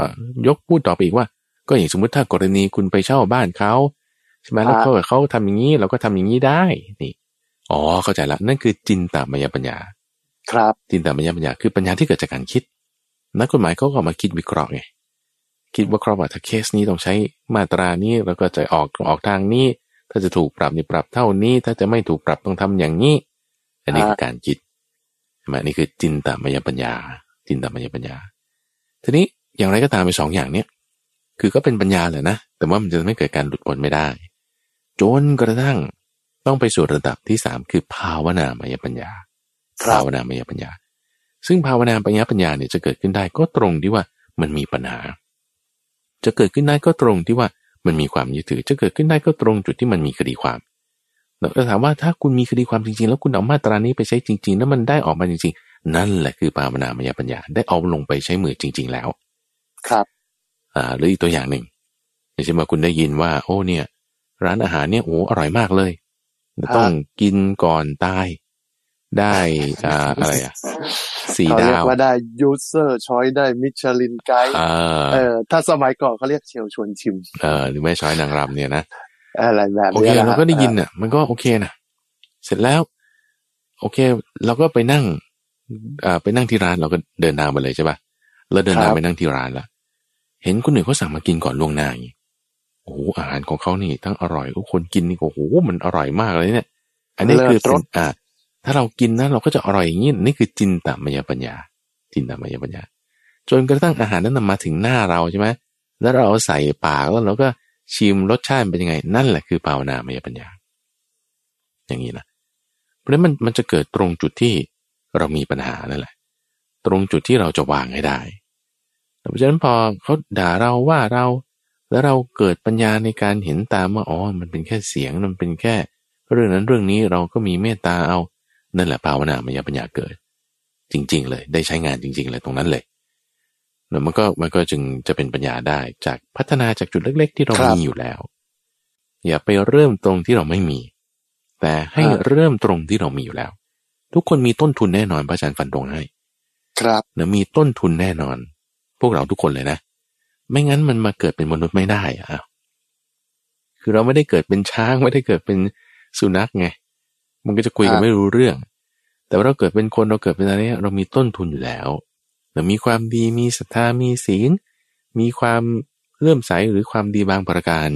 ยกพูดต่อไปอีกว่า ก็อย่างสมมติถ้ากรณีคุณไปเช่าบ้านเขาใช่ไหมแล้วเขาเขาทำอย่างนี้เราก็ทำอย่างนี้ได้นี่อ๋อเข้าใจละนั่นคือจินตามายปัญญา ครับจินตามายปัญญาคือปัญญาที่เกิดจากการคิด นักกฎหมายเขาก็มาคิดวิเคราะห์ไงคิดว่าครอบว่าถ้าเคสนี้ต้องใช้มาตรานี้แล้วก็จะออกออกทางนี้ ถ้าจะถูกปรับนี่ปรับเท่านี้ ถ้าจะไม่ถูกปรับต้องทำอย่างนี้ อันนี้คือการคิดใช่ไหมนี่คือจินตามายปัญญา จินตามายปัญญา ทีนี้อย่างไรก็ตามไปสองอย่างเนี้ย คือก็เป็นปัญญาแหละนะ แต่ว่ามันจะไม่เกิดการหลุดพ้นไม่ได้ จนกระทั่งต้องไปสู่ระดับที่สามคือภาวนามายปัญญา ภาวนามายปัญญา ซึ่งภาวนาปัญญาปัญญาเนี่ยจะเกิดขึ้นได้ก็ตรงที่ว่ามันมีปัญหา จะเกิดขึ้นได้ก็ตรงที่ว่ามันมีความยึดถือ จะเกิดขึ้นได้ก็ตรงจุดที่มันมีคดีความเราจะถามว่าถ้าคุณมีคดีความจริงๆ แล้วคุณเอามาตรานี้ไปใช้จริง ๆ แล้วมันได้ออกมาจริงๆ นั่นแหละคือภาวนามายปัญญาได้เอาลงไปใช้มือจริง ๆ แล้ว ครับ อ่าหรืออีกตัวอย่างหนึ่งอย่างเช่นว่าคุณได้ยินว่า โอ้เนี่ย ร้านอาหารเนี่ยโอ้อร่อยมากเลยต้องกินก่อนตาย ได้อ่าอะไรอะสี่ดาวเรียกว่าได้ user choice ได้ Michelin Guide เออถ้าสมัยก่อนเขาเรียกเชลล์ชวนชิมเออหรือแม่ช้อยนางรำเนี่ยนะอะไรแบบโอเคเราก็ได้ยินอะ มันก็โอเคนะเสร็จแล้ว โอเค เราก็ไปนั่งอ่าไปนั่งที่ร้านเราก็เดินทางไปเลยใช่ป่ะแล้วเดินทางไปนั่งที่ร้านละ เห็นคนหนึ่งเขาสั่งมากินก่อนล่วงหน้าอย่างนี้โอ้โหอาหารของเขานี่ทั้งอร่อยทุกคนกินนี่โอ้โหมันอร่อยมากเลยเนี่ย อันนี้คือรสอ่าถ้าเรากินนะเราก็จะอร่อยอย่างนี้นี่คือจินตามายปัญญา จินตามายปัญญา จนกระทั่งอาหารนั้นนำมาถึงหน้าเราใช่ไหมแล้วเราเอาใส่ปากแล้วเราก็ชิมรสชาติเป็นยังไง นั่นแหละคือภาวนามายปัญญา อย่างนี้นะเพราะนั้นมันมันจะเกิดตรงจุดที่เรามีปัญหานั่นแหละ ตรงจุดที่เราจะวางให้ได้ เพราะฉะนั้นพอเขาด่าเราว่าเรา แล้วเราเกิดปัญญาในการเห็นตามว่าอ๋อมันเป็นแค่เสียงมันเป็นแค่ เรื่องนั้นเรื่องนี้เราก็มีเมตตาเอานั่นแหละภาวนามายปัญญาเกิด จริง ๆ เลย ได้ใช้งานจริง ๆ เลยตรงนั้นเลยแล้วมันก็มันก็จึงจะเป็นปัญญาได้จากพัฒนาจากจุดเล็ก ๆ ที่เรามีอยู่แล้ว อย่าไปเริ่มตรงที่เราไม่มี แต่ให้เริ่มตรงที่เรามีอยู่แล้ว ทุกคนมีต้นทุนแน่นอนพระอาจารย์ฟันตรงให้ ครับเนะมีต้นทุนแน่นอน พวกเราทุกคนเลยนะ ไม่งั้นมันมาเกิดเป็นมนุษย์ไม่ได้อะคือเราไม่ได้เกิดเป็นช้างไม่ได้เกิดเป็นสุนัขไง มันก็จะคุยกันไม่รู้เรื่อง แต่ว่าเราเกิดเป็นคนเราเกิดเป็นอะไรเรามีต้นทุนอยู่แล้วเรามีความดีมีศรัทธามีศีล มีความเลื่อมใสหรือความดีบางประการ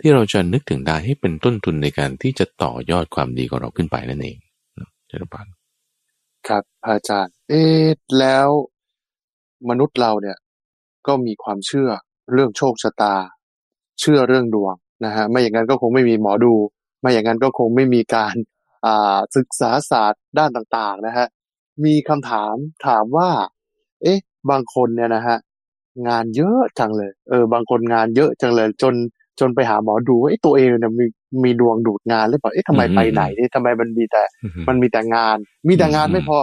ที่เราจะนึกถึงได้ให้เป็นต้นทุนในการที่จะต่อยอดความดีของเราขึ้นไปนั่นเองเจริญพรครับอาจารย์ เอ๊แล้ว มนุษย์เราเนี่ยก็มีความเชื่อเรื่องโชคชะตา เชื่อเรื่องดวงนะฮะไม่อย่างนั้นก็คงไม่มีหมอดู ไม่อย่างนั้นก็คงไม่มีการอ่าศึกษาศาสตร์ด้านต่างๆนะฮะมีคำถามถามว่า เอ๊ะ บางคนเนี่ยนะฮะงานเยอะจังเลย เออ บางคนงานเยอะจังเลย จนจนไปหาหมอดูว่าไอ้ตัวเองเนี่ยมีมีดวงดูดงานหรือเปล่าเอ๊ะทำไมไปไหนนี่ทำไมมันมีแต่มันมีแต่งาน มีแต่งานไม่พอ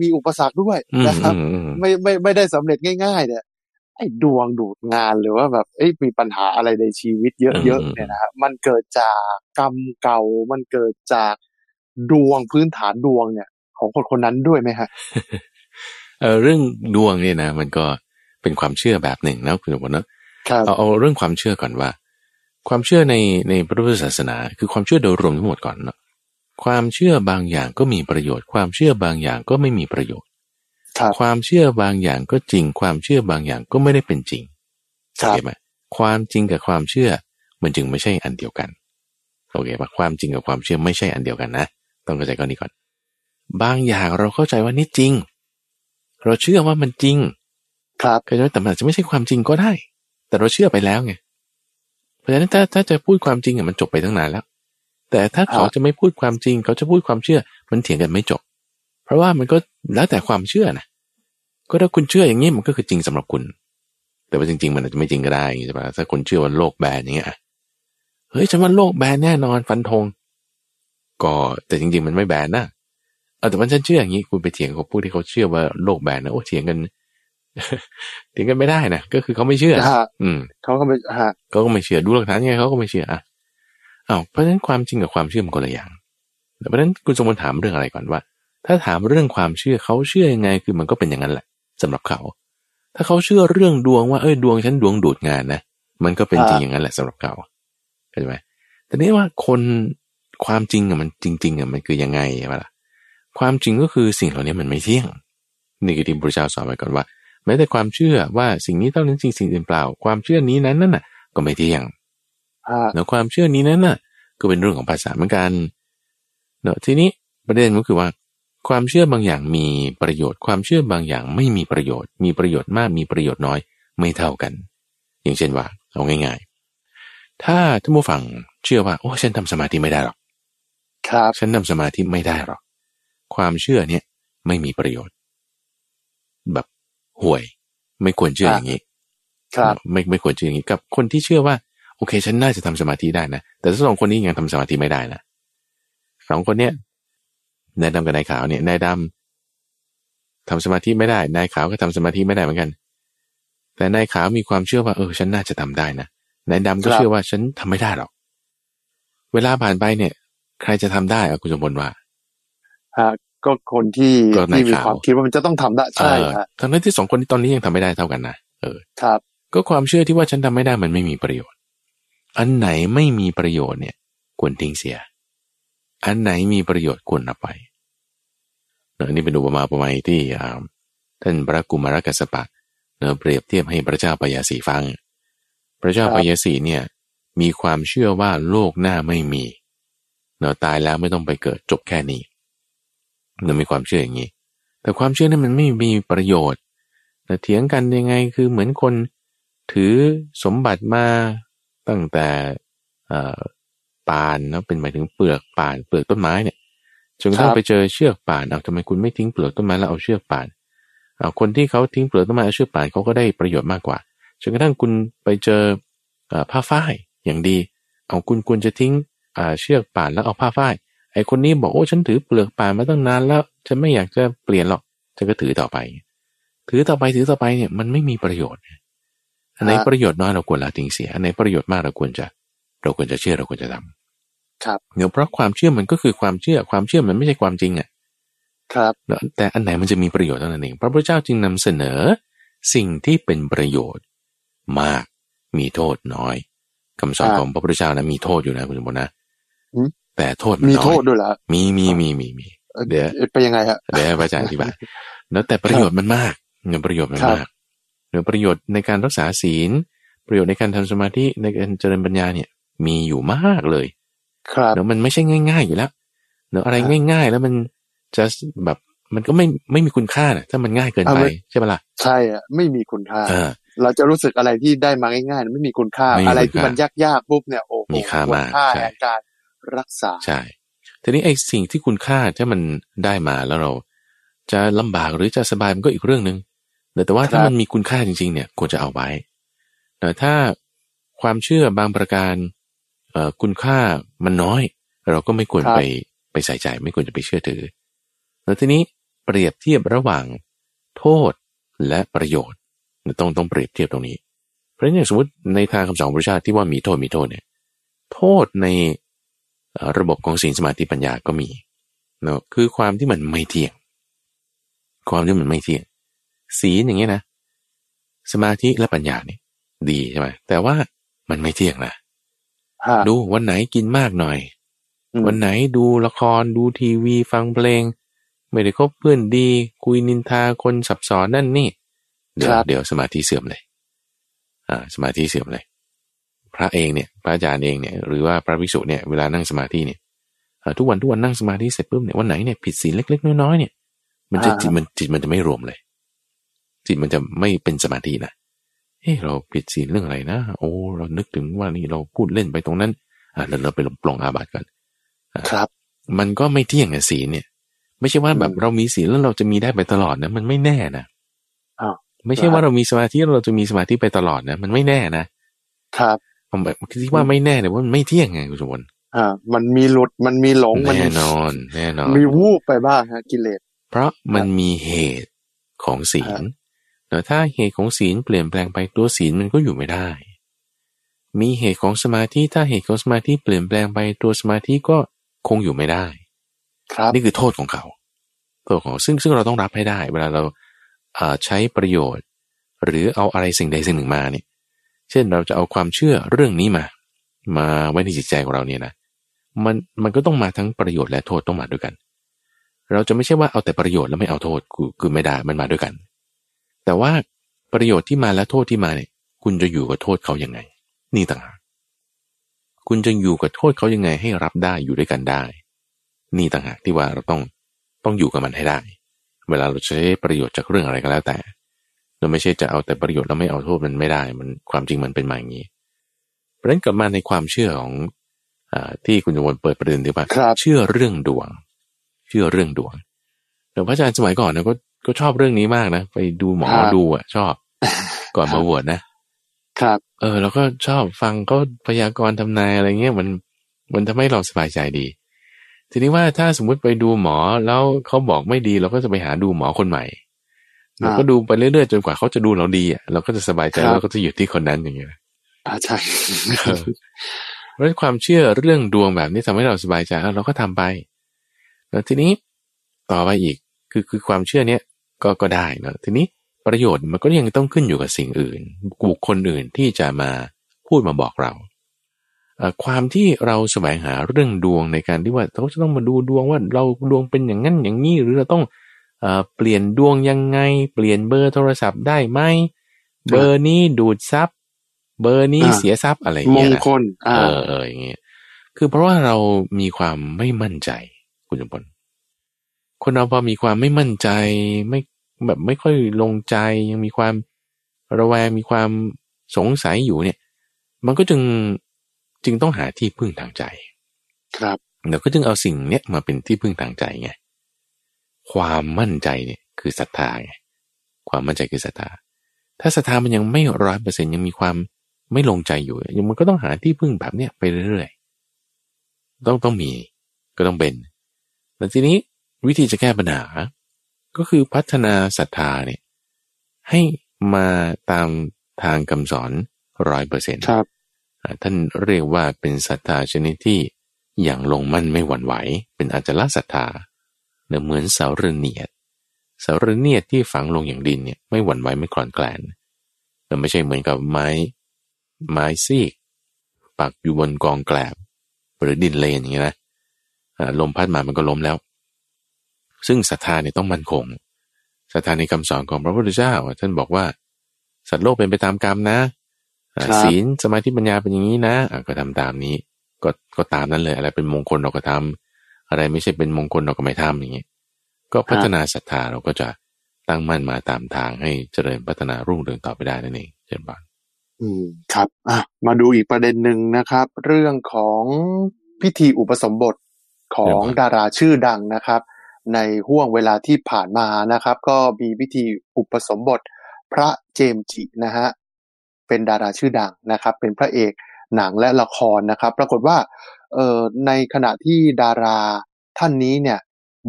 มีอุปสรรคด้วยนะครับ ไม่ไม่ไม่ได้สำเร็จง่าย ๆ เนี่ยไอ้ดวงดูดงานหรือว่าแบบเอ้มีปัญหาอะไรในชีวิตเยอะๆเนี่ยนะครับมันเกิดจากกรรมเก่ามันเกิดจากดวงพื้นฐานดวงเนี่ย ของคนคนนั้นด้วยไหมฮะเออเรื่องดวงเนี่ยนะ มันก็เป็นความเชื่อแบบหนึ่งนะคุณสมบัติเนาะเอาเอาเรื่องความเชื่อก่อนว่า ความเชื่อในในพระพุทธศาสนา คือความเชื่อโดยรวมทั้งหมดก่อนเนาะ ความเชื่อบางอย่างก็มีประโยชน์ ความเชื่อบางอย่างก็ไม่มีประโยชน์ความเชื่อบางอย่างก็จริง ความเชื่อบางอย่างก็ไม่ได้เป็นจริงโอเคไหมความจริงกับความเชื่อมันจึงไม่ใช่อันเดียวกันโอเคปะความจริงกับความเชื่อไม่ใช่อันเดียวกันนะ ต้องเข้าใจก่อนนี้ก่อน บางอย่างเราเข้าใจว่านี่จริง เราเชื่อว่ามันจริง ครับเข้าใจแต่มันอาจจะไม่ใช่ความจริงก็ได้ แต่เราเชื่อไปแล้วไง เพราะฉะนั้นถ้าถ้าจะพูดความจริงอะมันจบไปตั้งนานแล้ว แต่ถ้าเขาจะไม่พูดความจริง เขาจะพูดความเชื่อ มันเถียงกันไม่จบ เพราะว่ามันก็แล้วแต่ความเชื่อนะก็ถ้าคุณเชื่ออย่างนี้มันก็คือจริงสำหรับคุณ แต่ว่าจริง ๆ มันอาจจะไม่จริงก็ได้ใช่ปะถ้าคุณเชื่อว่าโลกแบนอย่างเงี้ยเฮ้ยฉันว่าโลกแบนแน่นอนฟันธงก็แต่จริง ๆ มันไม่แบนนะเออแต่มันฉันเชื่ออย่างนี้คุณไปเถียงกับผู้ที่เขาเชื่อว่าโลกแบนนะโอ้เถียงกันเถียงกันไม่ได้นะก็คือเขาไม่เชื่อ อืมเขาก็ไม่ฮะเขาก็ไม่เชื่อดูหลักฐานยังไงเขาก็ไม่เชื่ออะ อ้าวเพราะฉะนั้นความจริงกับความเชื่อมันคนละอย่างเพราะฉะนั้นคุณสมบูรณ์ถามเรื่องอะไรก่อนว่า ถ้าถามเรื่องความเชื่อเขาเชื่อยังไงคือมันก็เป็นอย่างนั้นแหละสำหรับเขา ถ้าเขาเชื่อเรื่องดวงว่าเอ้ยดวงฉันดวงดูดงานนะมันก็เป็นจริงอย่างนั้นแหละสำหรับเขาเข้าใจไหมแต่นี้ว่าคนความจริงอะมันจริงๆอะมันคือยังไงใช่ไหมล่ะความจริงก็คือสิ่งเหล่านี้มันไม่เที่ยงนี่คือที่พระเจ้าสอนไว้ก่อนว่าแม้แต่ความเชื่อว่าสิ่งนี้เท่านั้นจริงสิ่งอื่นเปล่า ความเชื่อนี้นั้นนั่นน่ะก็ไม่เที่ยง แล้วความเชื่อนี้นั้นน่ะ ก็เป็นเรื่องของภาษาเหมือนกันเนาะทีนี้ประเด็นก็คือว่า ความเชื่อบางอย่างมีประโยชน์ ความเชื่อบางอย่างไม่มีประโยชน์ มีประโยชน์มากมีประโยชน์น้อยไม่เท่ากัน อย่างเช่นว่าเอาง่าย ๆ ถ้าท่านผู้ฟังเชื่อว่าโอ้ฉันทำสมาธิไม่ได้หรอกครับฉันทำสมาธิไม่ได้หรอกความเชื่อเนี่ยไม่มีประโยชน์ แบบห่วย ไม่ควรเชื่ออย่างนี้ ครับ ไม่ไม่ควรเชื่ออย่างนี้กับคนที่เชื่อว่าโอ เค ฉันน่าจะทำสมาธิได้นะ แต่ถ้าสองคนนี้ยังทำสมาธิไม่ได้นะสองคนเนี้ยนายดำกับนายขาวเนี่ยนายดำทำสมาธิไม่ได้ นายขาวก็ทำสมาธิไม่ได้เหมือนกัน แต่นายขาวมีความเชื่อว่าเออ ฉันน่าจะทำได้นะนายดำก็เชื่อว่าฉันทำไม่ได้หรอก เวลาผ่านไปเนี่ย ใครจะทำได้อะคุณสมบัติว่าฮะก็คนที่ที่มีความคิดว่ามันจะต้องทำได้ใช่ครัทั้งนั้นที่สองคนตอนนี้ยังทำไม่ได้เท่ากันนะเออครับ ก็ความเชื่อที่ว่าฉันทำไม่ได้มันไม่มีประโยชน์ อันไหนไม่มีประโยชน์เนี่ยควรทิ้งเสีย อันไหนมีประโยชน์ควรนำไปเนอนี่เป็นอุปมาอุปไมยที่ท่านพระกุมารกัสปะเนอเปรียบเทียบให้พระเจ้าปยาสีฟัง พระเจ้าปยาสีเนี่ยมีความเชื่อว่าโลกหน้าไม่มีเนอตายแล้วไม่ต้องไปเกิดจบแค่นี้เรามีความเชื่ออย่างนี้ แต่ความเชื่อนั้นมันไม่มีประโยชน์แต่เถียงกันยังไงคือเหมือนคนถือสมบัติมา ตั้งแต่ปานแล้วเป็นหมายถึงเปลือกป่านเปลือกต้นไม้เนี่ยจนกระทั่งไปเจอเชือกป่านเอาทำไมคุณไม่ทิ้งเปลือกต้นไม้แล้วเอาเชือกป่านเอาคนที่เขาทิ้งเปลือกต้นไม้เอาเชือกป่านเขาก็ได้ประโยชน์มากกว่าจนกระทั่งคุณไปเจอผ้าฝ้ายอย่างดี เอาคุณควรจะทิ้งเชือกป่านแล้วเอาผ้าฝ้ายไอคนนี้บอกโอ้ฉันถือเปลือกป่ามาตั้งนานแล้วฉันไม่อยากจะเปลี่ยนหรอกฉันก็ถือต่อไป ถือต่อไปถือต่อไปเนี่ยมันไม่มีประโยชน์ อันไหนประโยชน์น้อยเราควรละทิ้งเสีย อันไหนประโยชน์มากเราควรจะเราควรจะเชื่อเราควรจะทำครับเดี๋ยวเพราะความเชื่อมันก็คือความเชื่อความเชื่อมันไม่ใช่ความจริงอะครับแต่อันไหนมันจะมีประโยชน์เท่านั้นเองพระพุทธเจ้าจึงนำเสนอสิ่งที่เป็นประโยชน์มากมีโทษน้อยคำสอนของพระพุทธเจ้านะมีโทษอยู่นะคุณสมบูรณ์นะแต่โทษมีโทษด้วยเหรอมีมีมีมีมีเดี๋ยวไปยังไงฮะเดี๋ยวอาจารย์อธิบายแล้วแต่ประโยชน์มันมากเงินประโยชน์มันมาก เนือประโยชน์ในการรักษาศีล ประโยชน์ในการทำสมาธิในการเจริญปัญญาเนี่ย มีอยู่มากเลย ครับเนือมันไม่ใช่ง่าย ๆอยู่แล้วเนืออะไรง่าย ๆ แล้วมันจะแบบมันก็ไม่ไม่มีคุณค่านะถ้ามันง่ายเกินไปใช่ไหมล่ะใช่อะไม่มีคุณค่าเราจะรู้สึกอะไรที่ได้มาง่ายๆไม่มีคุณค่าอะไรที่มันยากๆปุ๊บเนี่ยโอ้โหมีค่ามากแห่งการรักษาใช่ทีนี้ไอ้สิ่งที่คุณค่าถ้ามันได้มาแล้วเรา จะลำบากหรือจะสบายมันก็อีกเรื่องหนึ่ง แต่ว่าถ้ามันมีคุณค่าจริง ๆ เนี่ยควรจะเอาไว้แต่ถ้าความเชื่อบางประการเอ่อคุณค่ามันน้อย เราก็ไม่ควรไปไปใส่ใจไม่ควรจะไปเชื่อถือ แล้วทีนี้เปรียบเทียบระหว่างโทษและประโยชน์ต้องต้องเปรียบเทียบตรงนี้ เพราะฉะนั้นสมมติในทางคำสอนพระชาติที่ว่ามีโทษมีโทษเนี่ยโทษในระบบของศีลสมาธิปัญญาก็มีเนาะคือความที่มันไม่เที่ยง ความที่มันไม่เที่ยง ศีลอย่างเงี้ยนะ สมาธิและปัญญานี่ดีใช่ไหมแต่ว่ามันไม่เที่ยงนะดูวันไหนกินมากหน่อย วันไหนดูละครดูทีวีฟังเพลง ไม่ได้คบเพื่อนดี คุยนินทาคนสับสอนนั่นนี่ เดี๋ยวเดี๋ยวสมาธิเสื่อมเลย อ่า สมาธิเสื่อมเลย พระเองเนี่ย พระอาจารย์เองเนี่ยหรือว่าพระวิสุเนี่ยเวลานั่งสมาธิเนี่ยทุกวันทุกวันนั่งสมาธิเสร็จปุ๊บเนี่ยวันไหนเนี่ยผิดศีลเล็กๆน้อยๆเนี่ยมันจะจิตมันจิตมันจะไม่รวมเลย จิตมันจะไม่เป็นสมาธินะเฮ้เราผิดศีลเรื่องอะไรนะ โอ้ เรานึกถึงว่านี่เราพูดเล่นไปตรงนั้น อ่าเราเราไปลงปลงอาบัติกันครับ มันก็ไม่เที่ยงไงศีลเนี่ย ไม่ใช่ว่าแบบเรามีศีลแล้วเราจะมีได้ไปตลอดนะ มันไม่แน่นะไม่ใช่ว่าเรามีสมาธิเราจะมีสมาธิไปตลอดนะ มันไม่แน่นะ ครับผมแบบคิดว่าไม่แน่เลยว่ามันไม่เที่ยงไงคุณสมบัติอ่า มันมีหลุด มันมีหลงแน่นอน แน่นอน มีวูบไปบ้างฮะกิเลส เพราะมันมีเหตุของศีล แต่ถ้าเหตุของศีลเปลี่ยนแปลงไปตัวศีลมันก็อยู่ไม่ได้ มีเหตุของสมาธิถ้าเหตุของสมาธิเปลี่ยนแปลงไปตัวสมาธิก็คงอยู่ไม่ได้ ครับนี่คือโทษของเขาโทษของซึ่งซึ่งเราต้องรับให้ได้ เวลาเราใช้ประโยชน์ หรือเอาอะไรสิ่งใดสิ่งหนึ่งมาเนี่ยเช่นเราจะเอาความเชื่อเรื่องนี้มา มาไว้ในจิตใจของเราเนี่ยนะมันมันก็ต้องมาทั้งประโยชน์และโทษต้องมาด้วยกัน เราจะไม่ใช่ว่าเอาแต่ประโยชน์แล้วไม่เอาโทษคือไม่ได้มันมาด้วยกัน แต่ว่าประโยชน์ที่มาและโทษที่มาเนี่ย คุณจะอยู่กับโทษเขายังไง นี่ต่างหากคุณจะอยู่กับโทษเขายังไงให้รับได้อยู่ด้วยกันได้ นี่ต่างหากที่ว่าเราต้องต้องอยู่กับมันให้ได้ เวลาเราใช้ประโยชน์จากเรื่องอะไรก็แล้วแต่ เราไม่ใช่จะเอาแต่ประโยชน์แล้วไม่เอาโทษมันไม่ได้ มันความจริงมันเป็นมาอย่างนี้ เพราะฉะนั้นกลับมาในความเชื่อของอที่คุณจวนเปิดประเด็นที่ว่าเชื่อเรื่องดวง เชื่อเรื่องดวงแต่พระอาจารย์สมัยก่อนนะก็ ก็ชอบเรื่องนี้มากนะ ไปดูหมอดูอะ ชอบ ก่อนมาบวชนะครับ เออเราก็ชอบฟังเขาพยากรณ์ทำนายอะไรเงี้ยมันมันทำให้เราสบายใจดี ทีนี้ว่าถ้าสมมุติไปดูหมอแล้วเขาบอกไม่ดี เราก็จะไปหาดูหมอคนใหม่เราก็ดูไปเรื่อยๆจนกว่าเขาจะดูเราดีอะเราก็จะสบายใจเราก็จะหยุดที่คนนั้นอย่างเงี้ยอ่าใช่เพราะความเชื่อเรื่องดวงแบบนี้ทำให้เราสบายใจแล้วเราก็ทำไป แล้วทีนี้ต่อไปอีกคือคือความเชื่อเนี้ย ก็ก็ได้นะทีนี้ประโยชน์มันก็ยังต้องขึ้นอยู่กับสิ่งอื่น บุคคลอื่นที่จะมาพูดมาบอกเรา ความที่เราแสวงหาเรื่องดวงในการที่ว่าเขาจะต้องมาดูดวงว่าเราดวงเป็นอย่างนั้นอย่างนี้หรือเราต้องเปลี่ยนดวงยังไง เปลี่ยนเบอร์โทรศัพท์ได้ไหมเบอร์นี้ดูดซับเบอร์นี้เสียทรัพย์อะไรอย่างเงี้ยนะเออเอออย่างเงี้ยคือเพราะว่าเรามีความไม่มั่นใจคุณจุพลคนเราพอมีความไม่มั่นใจ ไม่ แบบไม่ค่อยลงใจยังมีความระแวงมีความสงสัยอยู่เนี่ย มันก็จึงจึงต้องหาที่พึ่งทางใจ ครับเราก็จึงเอาสิ่งเนี้ยมาเป็นที่พึ่งทางใจไงความมั่นใจเนี่ยคือศรัทธาไงความมั่นใจคือศรัทธาถ้าศรัทธามันยังไม่ร้อยเปอร์เซ็นยังมีความไม่ลงใจอยู่ยังมันก็ต้องหาที่พึ่งแบบเนี้ยไปเรื่อยๆต้องต้องมีก็ต้องเป็นแต่ทีนี้วิธีจะแก้ปัญหา ก็คือพัฒนาศรัทธาเนี่ยให้มาตามทางคำสอนร้อยเปอร์เซ็นต์ครับท่านเรียกว่าเป็นศรัทธาชนิดที่อย่างลงมั่นไม่หวั่นไหว เป็นอาจละศรัทธาเหมือนเสาเรเนียดเสาเรเนียดที่ฝังลงอย่างดินเนี่ยไม่หวั่นไหวไม่คลอนแกลนแต่ไม่ใช่เหมือนกับไม้ ไม้ซีก ปักอยู่บนกองแกลบ หรือดินเลนอย่างเงี้ยนะลมพัดมามันก็ล้มแล้ว ซึ่งศรัทธาเนี่ยต้องมั่นคงศรัทธาในคำสอนของพระพุทธเจ้าท่านบอกว่า สัตว์โลกเป็นไปตามกรรมนะศีลสมาธิปัญญาเป็นอย่างนี้นะก็ทำตามนี้ก็ก็ตามนั้นเลย อะไรเป็นมงคลเราก็ทำอะไรไม่ใช่เป็นมงคลเราก็ไม่ทำอย่างนี้ก็พัฒนาศรัทธาเราก็จะตั้งมั่นมาตามทางให้เจริญพัฒนารุ่งเรืองต่อไปได้นั่นเองเช่นบานอืมครับอะมาดูอีกประเด็นหนึ่งนะครับ เรื่องของพิธีอุปสมบทของดาราชื่อดังนะครับ ในห่วงเวลาที่ผ่านมานะครับ ก็มีพิธีอุปสมบทพระเจมจินะฮะเป็นดาราชื่อดังนะครับ เป็นพระเอกหนังและละครนะครับ ปรากฏว่าเอ่อในขณะที่ดาราท่านนี้เนี่ย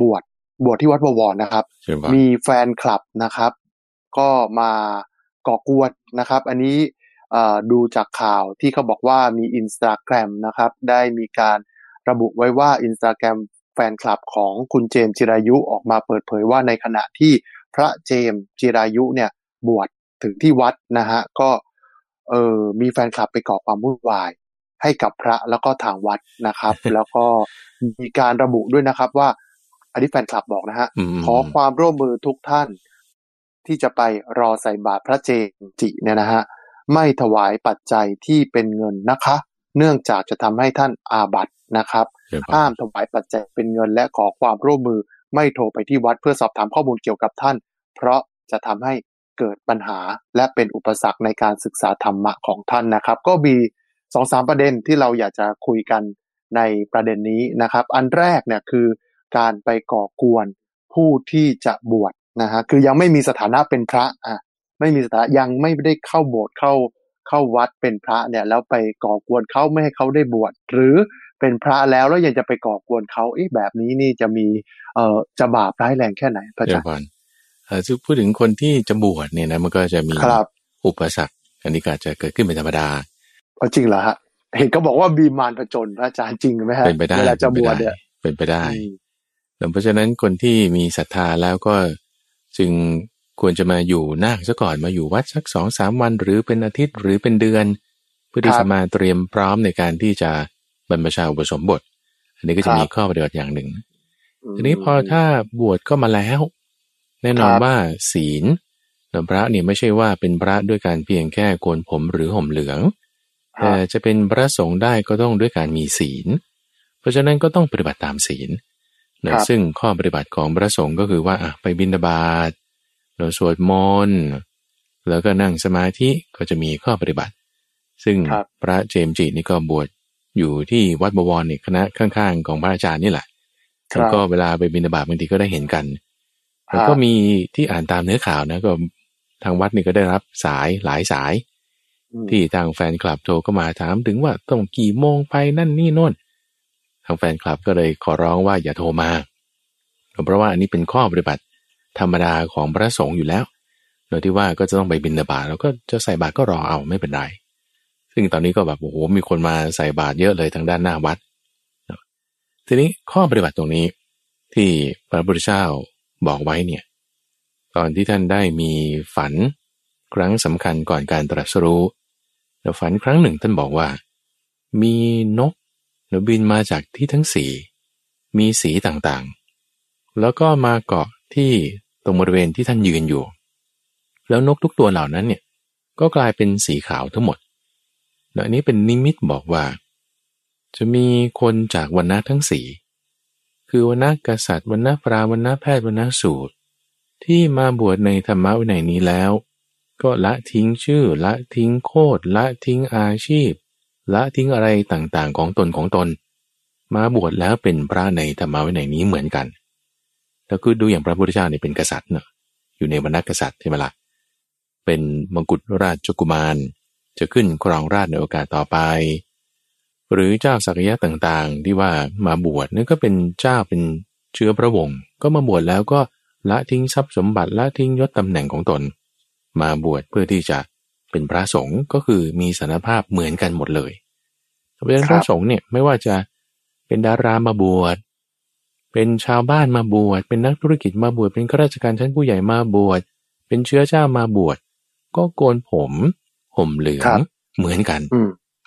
บวชบวชที่วัดบวรนะครับ มีแฟนคลับนะครับ ก็มาก่อกวนนะครับ อันนี้ดูจากข่าวที่เขาบอกว่ามีอินสตาแกรมนะครับ ได้มีการระบุไว้ว่าอินสตา แกรมแฟนคลับของคุณเจมจิรายุออกมาเปิดเผยว่าในขณะที่พระเจมจิรายุเนี่ยบวชถึงที่วัดนะฮะก็เออมีแฟนคลับไปก่อความวุ่นวาย ให้กับพระแล้วก็ทางวัดนะครับ แล้วก็มีการระบุด้วยนะครับว่า อันนี้แฟนคลับบอกนะฮะขอความร่วมมือทุกท่าน ที่จะไปรอใส่บาตรพระเจมจิเนี่ยนะฮะไม่ถวายปัจจัยที่เป็นเงินนะคะ เนื่องจากจะทำให้ท่านอาบัตนะครับห้ามถวายปัจจัยเป็นเงินและขอความร่วมมือไม่โทรไปที่วัดเพื่อสอบถามข้อมูลเกี่ยวกับท่าน เพราะจะทำให้เกิดปัญหาและเป็นอุปสรรคในการศึกษาธรรมะของท่านนะครับ ก็มีสองสามประเด็นที่เราอยากจะคุยกันในประเด็นนี้นะครับ อันแรกเนี่ยคือการไปก่อกวนผู้ที่จะบวชนะฮะคือยังไม่มีสถานะเป็นพระอะไม่มีสถานะยังไม่ได้เข้าโบสถ์เข้า เข้าวัดเป็นพระเนี่ยแล้วไปก่อกวนเขาไม่ให้เขาได้บวชหรือเป็นพระแล้วแล้วยังจะไปก่อกวนเขาเอ๊ะแบบนี้นี่จะมีเอ่อจะบาปร้ายแรงแค่ไหนพระอาจารย์เอ่อพูดถึงคนที่จะบวชเนี่ยนะมันก็จะมีอุปสรรคอันนี้ก็จะเกิดขึ้นเป็นธรรมดาจริงเหรอฮะเห็นก็บอกว่าบีมารผจญพระอาจารย์จริงไหมฮะเป็นไปได้เวลาจะบวชเนี่ยเป็นไปได้เพราะฉะนั้นคนที่มีศรัทธาแล้วก็จึง ควรจะมาอยู่นาคซะก่อนมาอยู่วัดสักสองสามวัน หรือเป็นอาทิตย์หรือเป็นเดือน เพื่อที่จะมาเตรียมพร้อมในการที่จะบรรพชาอุปสมบท อันนี้ก็จะมีข้อปฏิบัติอย่างหนึ่งทีนี้พอถ้าบวชก็มาแล้ว แน่นอนว่าศีลพระเนี่ยไม่ใช่ว่าเป็นพระด้วยการเพียงแค่โกนผมหรือห่มเหลืองแต่จะเป็นพระสงฆ์ได้ก็ต้องด้วยการมีศีล เพราะฉะนั้นก็ต้องปฏิบัติตามศีลนะซึ่งข้อปฏิบัติของพระสงฆ์ก็คือว่าไปบิณฑบาต เราสวดมนต์แล้วก็นั่งสมาธิก็จะมีข้อปฏิบัติ ซึ่งพระเจมจีนี่ก็บวชอยู่ที่วัดบวรนี่คณะข้างๆ ของพระอาจารย์นี่แหละแล้วก็เวลาไปบิณฑบาตบางทีก็ได้เห็นกันแล้วก็มีที่อ่านตามเนื้อข่าวนะก็ทางวัดนี่ก็ได้รับสายหลายสาย ที่ทางแฟนคลับโทรก็มาถามถึงว่าต้องกี่โมงไปนั่นนี่โน่นทางแฟนคลับก็เลยขอร้องว่าอย่าโทรมา เพราะว่าอันนี้เป็นข้อปฏิบัติ ธรรมดาของพระสงฆ์อยู่แล้ว โดยที่ว่าก็จะต้องไปบินาบาตแล้วก็จะใส่บาตรก็รอเอาไม่เป็นไร ซึ่งตอนนี้ก็แบบโอ้โหมีคนมาใส่บาตรเยอะเลยทางด้านหน้าวัด ทีนี้ข้อปฏิบัติตรงนี้ที่พระพุทธเจ้าบอกไว้เนี่ย ตอนที่ท่านได้มีฝันครั้งสำคัญก่อนการตรัสรู้แล้วฝันครั้งหนึ่งท่านบอกว่า มีนกนบินมาจากที่ทั้งสีมีสีต่างๆ แล้วก็มาเกาะที่ ตรงบริเวณที่ท่านยืนอยู่ แล้วนกทุกตัวเหล่านั้นเนี่ยก็กลายเป็นสีขาวทั้งหมดและอันนี้เป็นนิมิตบอกว่า จะมีคนจากวันณะทั้งสีคือวันณะกษัตริย์วันณะพราวันณะแพทย์วันณะสูตร ที่มาบวชในธรรมะวินัยนี้แล้ว ก็ละทิ้งชื่อละทิ้งโคดละทิ้งอาชีพ ละทิ้งอะไรต่างๆของตนของตน มาบวชแล้วเป็นพระในธรรมะวินัยนี้เหมือนกัน แล้วคือดูอย่างพระพุทธเจ้าเนี่ยเป็นกษัตริย์เนาะอยู่ในวรรณกษัตริย์ใช่ไหมละ่ะเป็นมงกุฎราชกุมาร จะขึ้นครองราชในโอกาสต่อไป หรือเจ้าสักยะต่างๆ ที่ว่ามาบวชนี่ก็เป็นเจ้าเป็นเชื้อพระวงศ์ก็มาบวชแล้วก็ละทิ้งทรัพย์สมบัติละทิ้งยศตำแหน่งของตน มาบวชเพื่อที่จะเป็นพระสงฆ์ก็คือมีสารภาพเหมือนกันหมดเลยเพราะฉะนั้นพระสงฆ์เนี่ยไม่ว่าจะเป็นดารามาบวช เป็นชาวบ้านมาบวช เป็นนักธุรกิจมาบวช เป็นข้าราชการชั้นผู้ใหญ่มาบวช เป็นเชื้อเจ้ามาบวช ก็โกนผมห่มเหลืองเหมือนกัน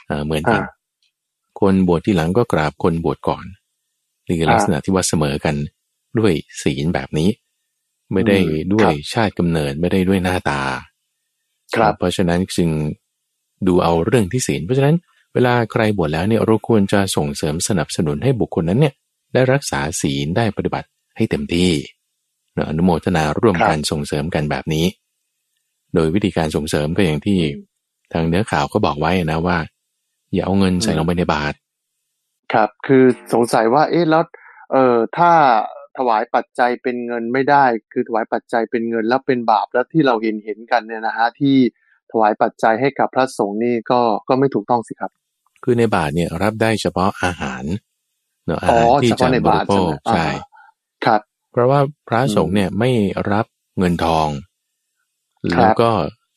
อ่าเหมือนกัน คนบวชที่หลังก็กราบคนบวชก่อนนี่คือลักษณะที่ว่าเสมอกันด้วยศีลแบบนี้ ไม่ได้ด้วยชาติกำเนิดไม่ได้ด้วยหน้าตา ครับ เพราะฉะนั้นจึงดูเอาเรื่องที่ศีล เพราะฉะนั้นเวลาใครบวชแล้วเนี่ยเราควรจะส่งเสริมสนับสนุนให้บุคคลนั้นเนี่ย ได้รักษาศีลได้ปฏิบัติให้เต็มที่อนุโมทนาร่วมกันส่งเสริมกันแบบนี้ โดยวิธีการส่งเสริมก็อย่างที่ทางเนื้อข่าวก็บอกไว้นะว่า อย่าเอาเงินใส่ลงไปในบาตรครับ คือสงสัยว่า เอ๊ะแล้วเอ่อถ้าถวายปัจจัยเป็นเงินไม่ได้ คือถวายปัจจัยเป็นเงินแล้วเป็นบาปแล้วที่เราเห็นเห็นกันเนี่ยนะฮะที่ถวายปัจจัยให้กับพระสงฆ์นี่ก็ก็ไม่ถูกต้องสิครับ คือในบาทเนี่ยรับได้เฉพาะอาหาร เนาะอาหารที่จะบริโภคใช่ครับ เพราะว่าพระสงฆ์เนี่ยไม่รับเงินทอง แล้วก็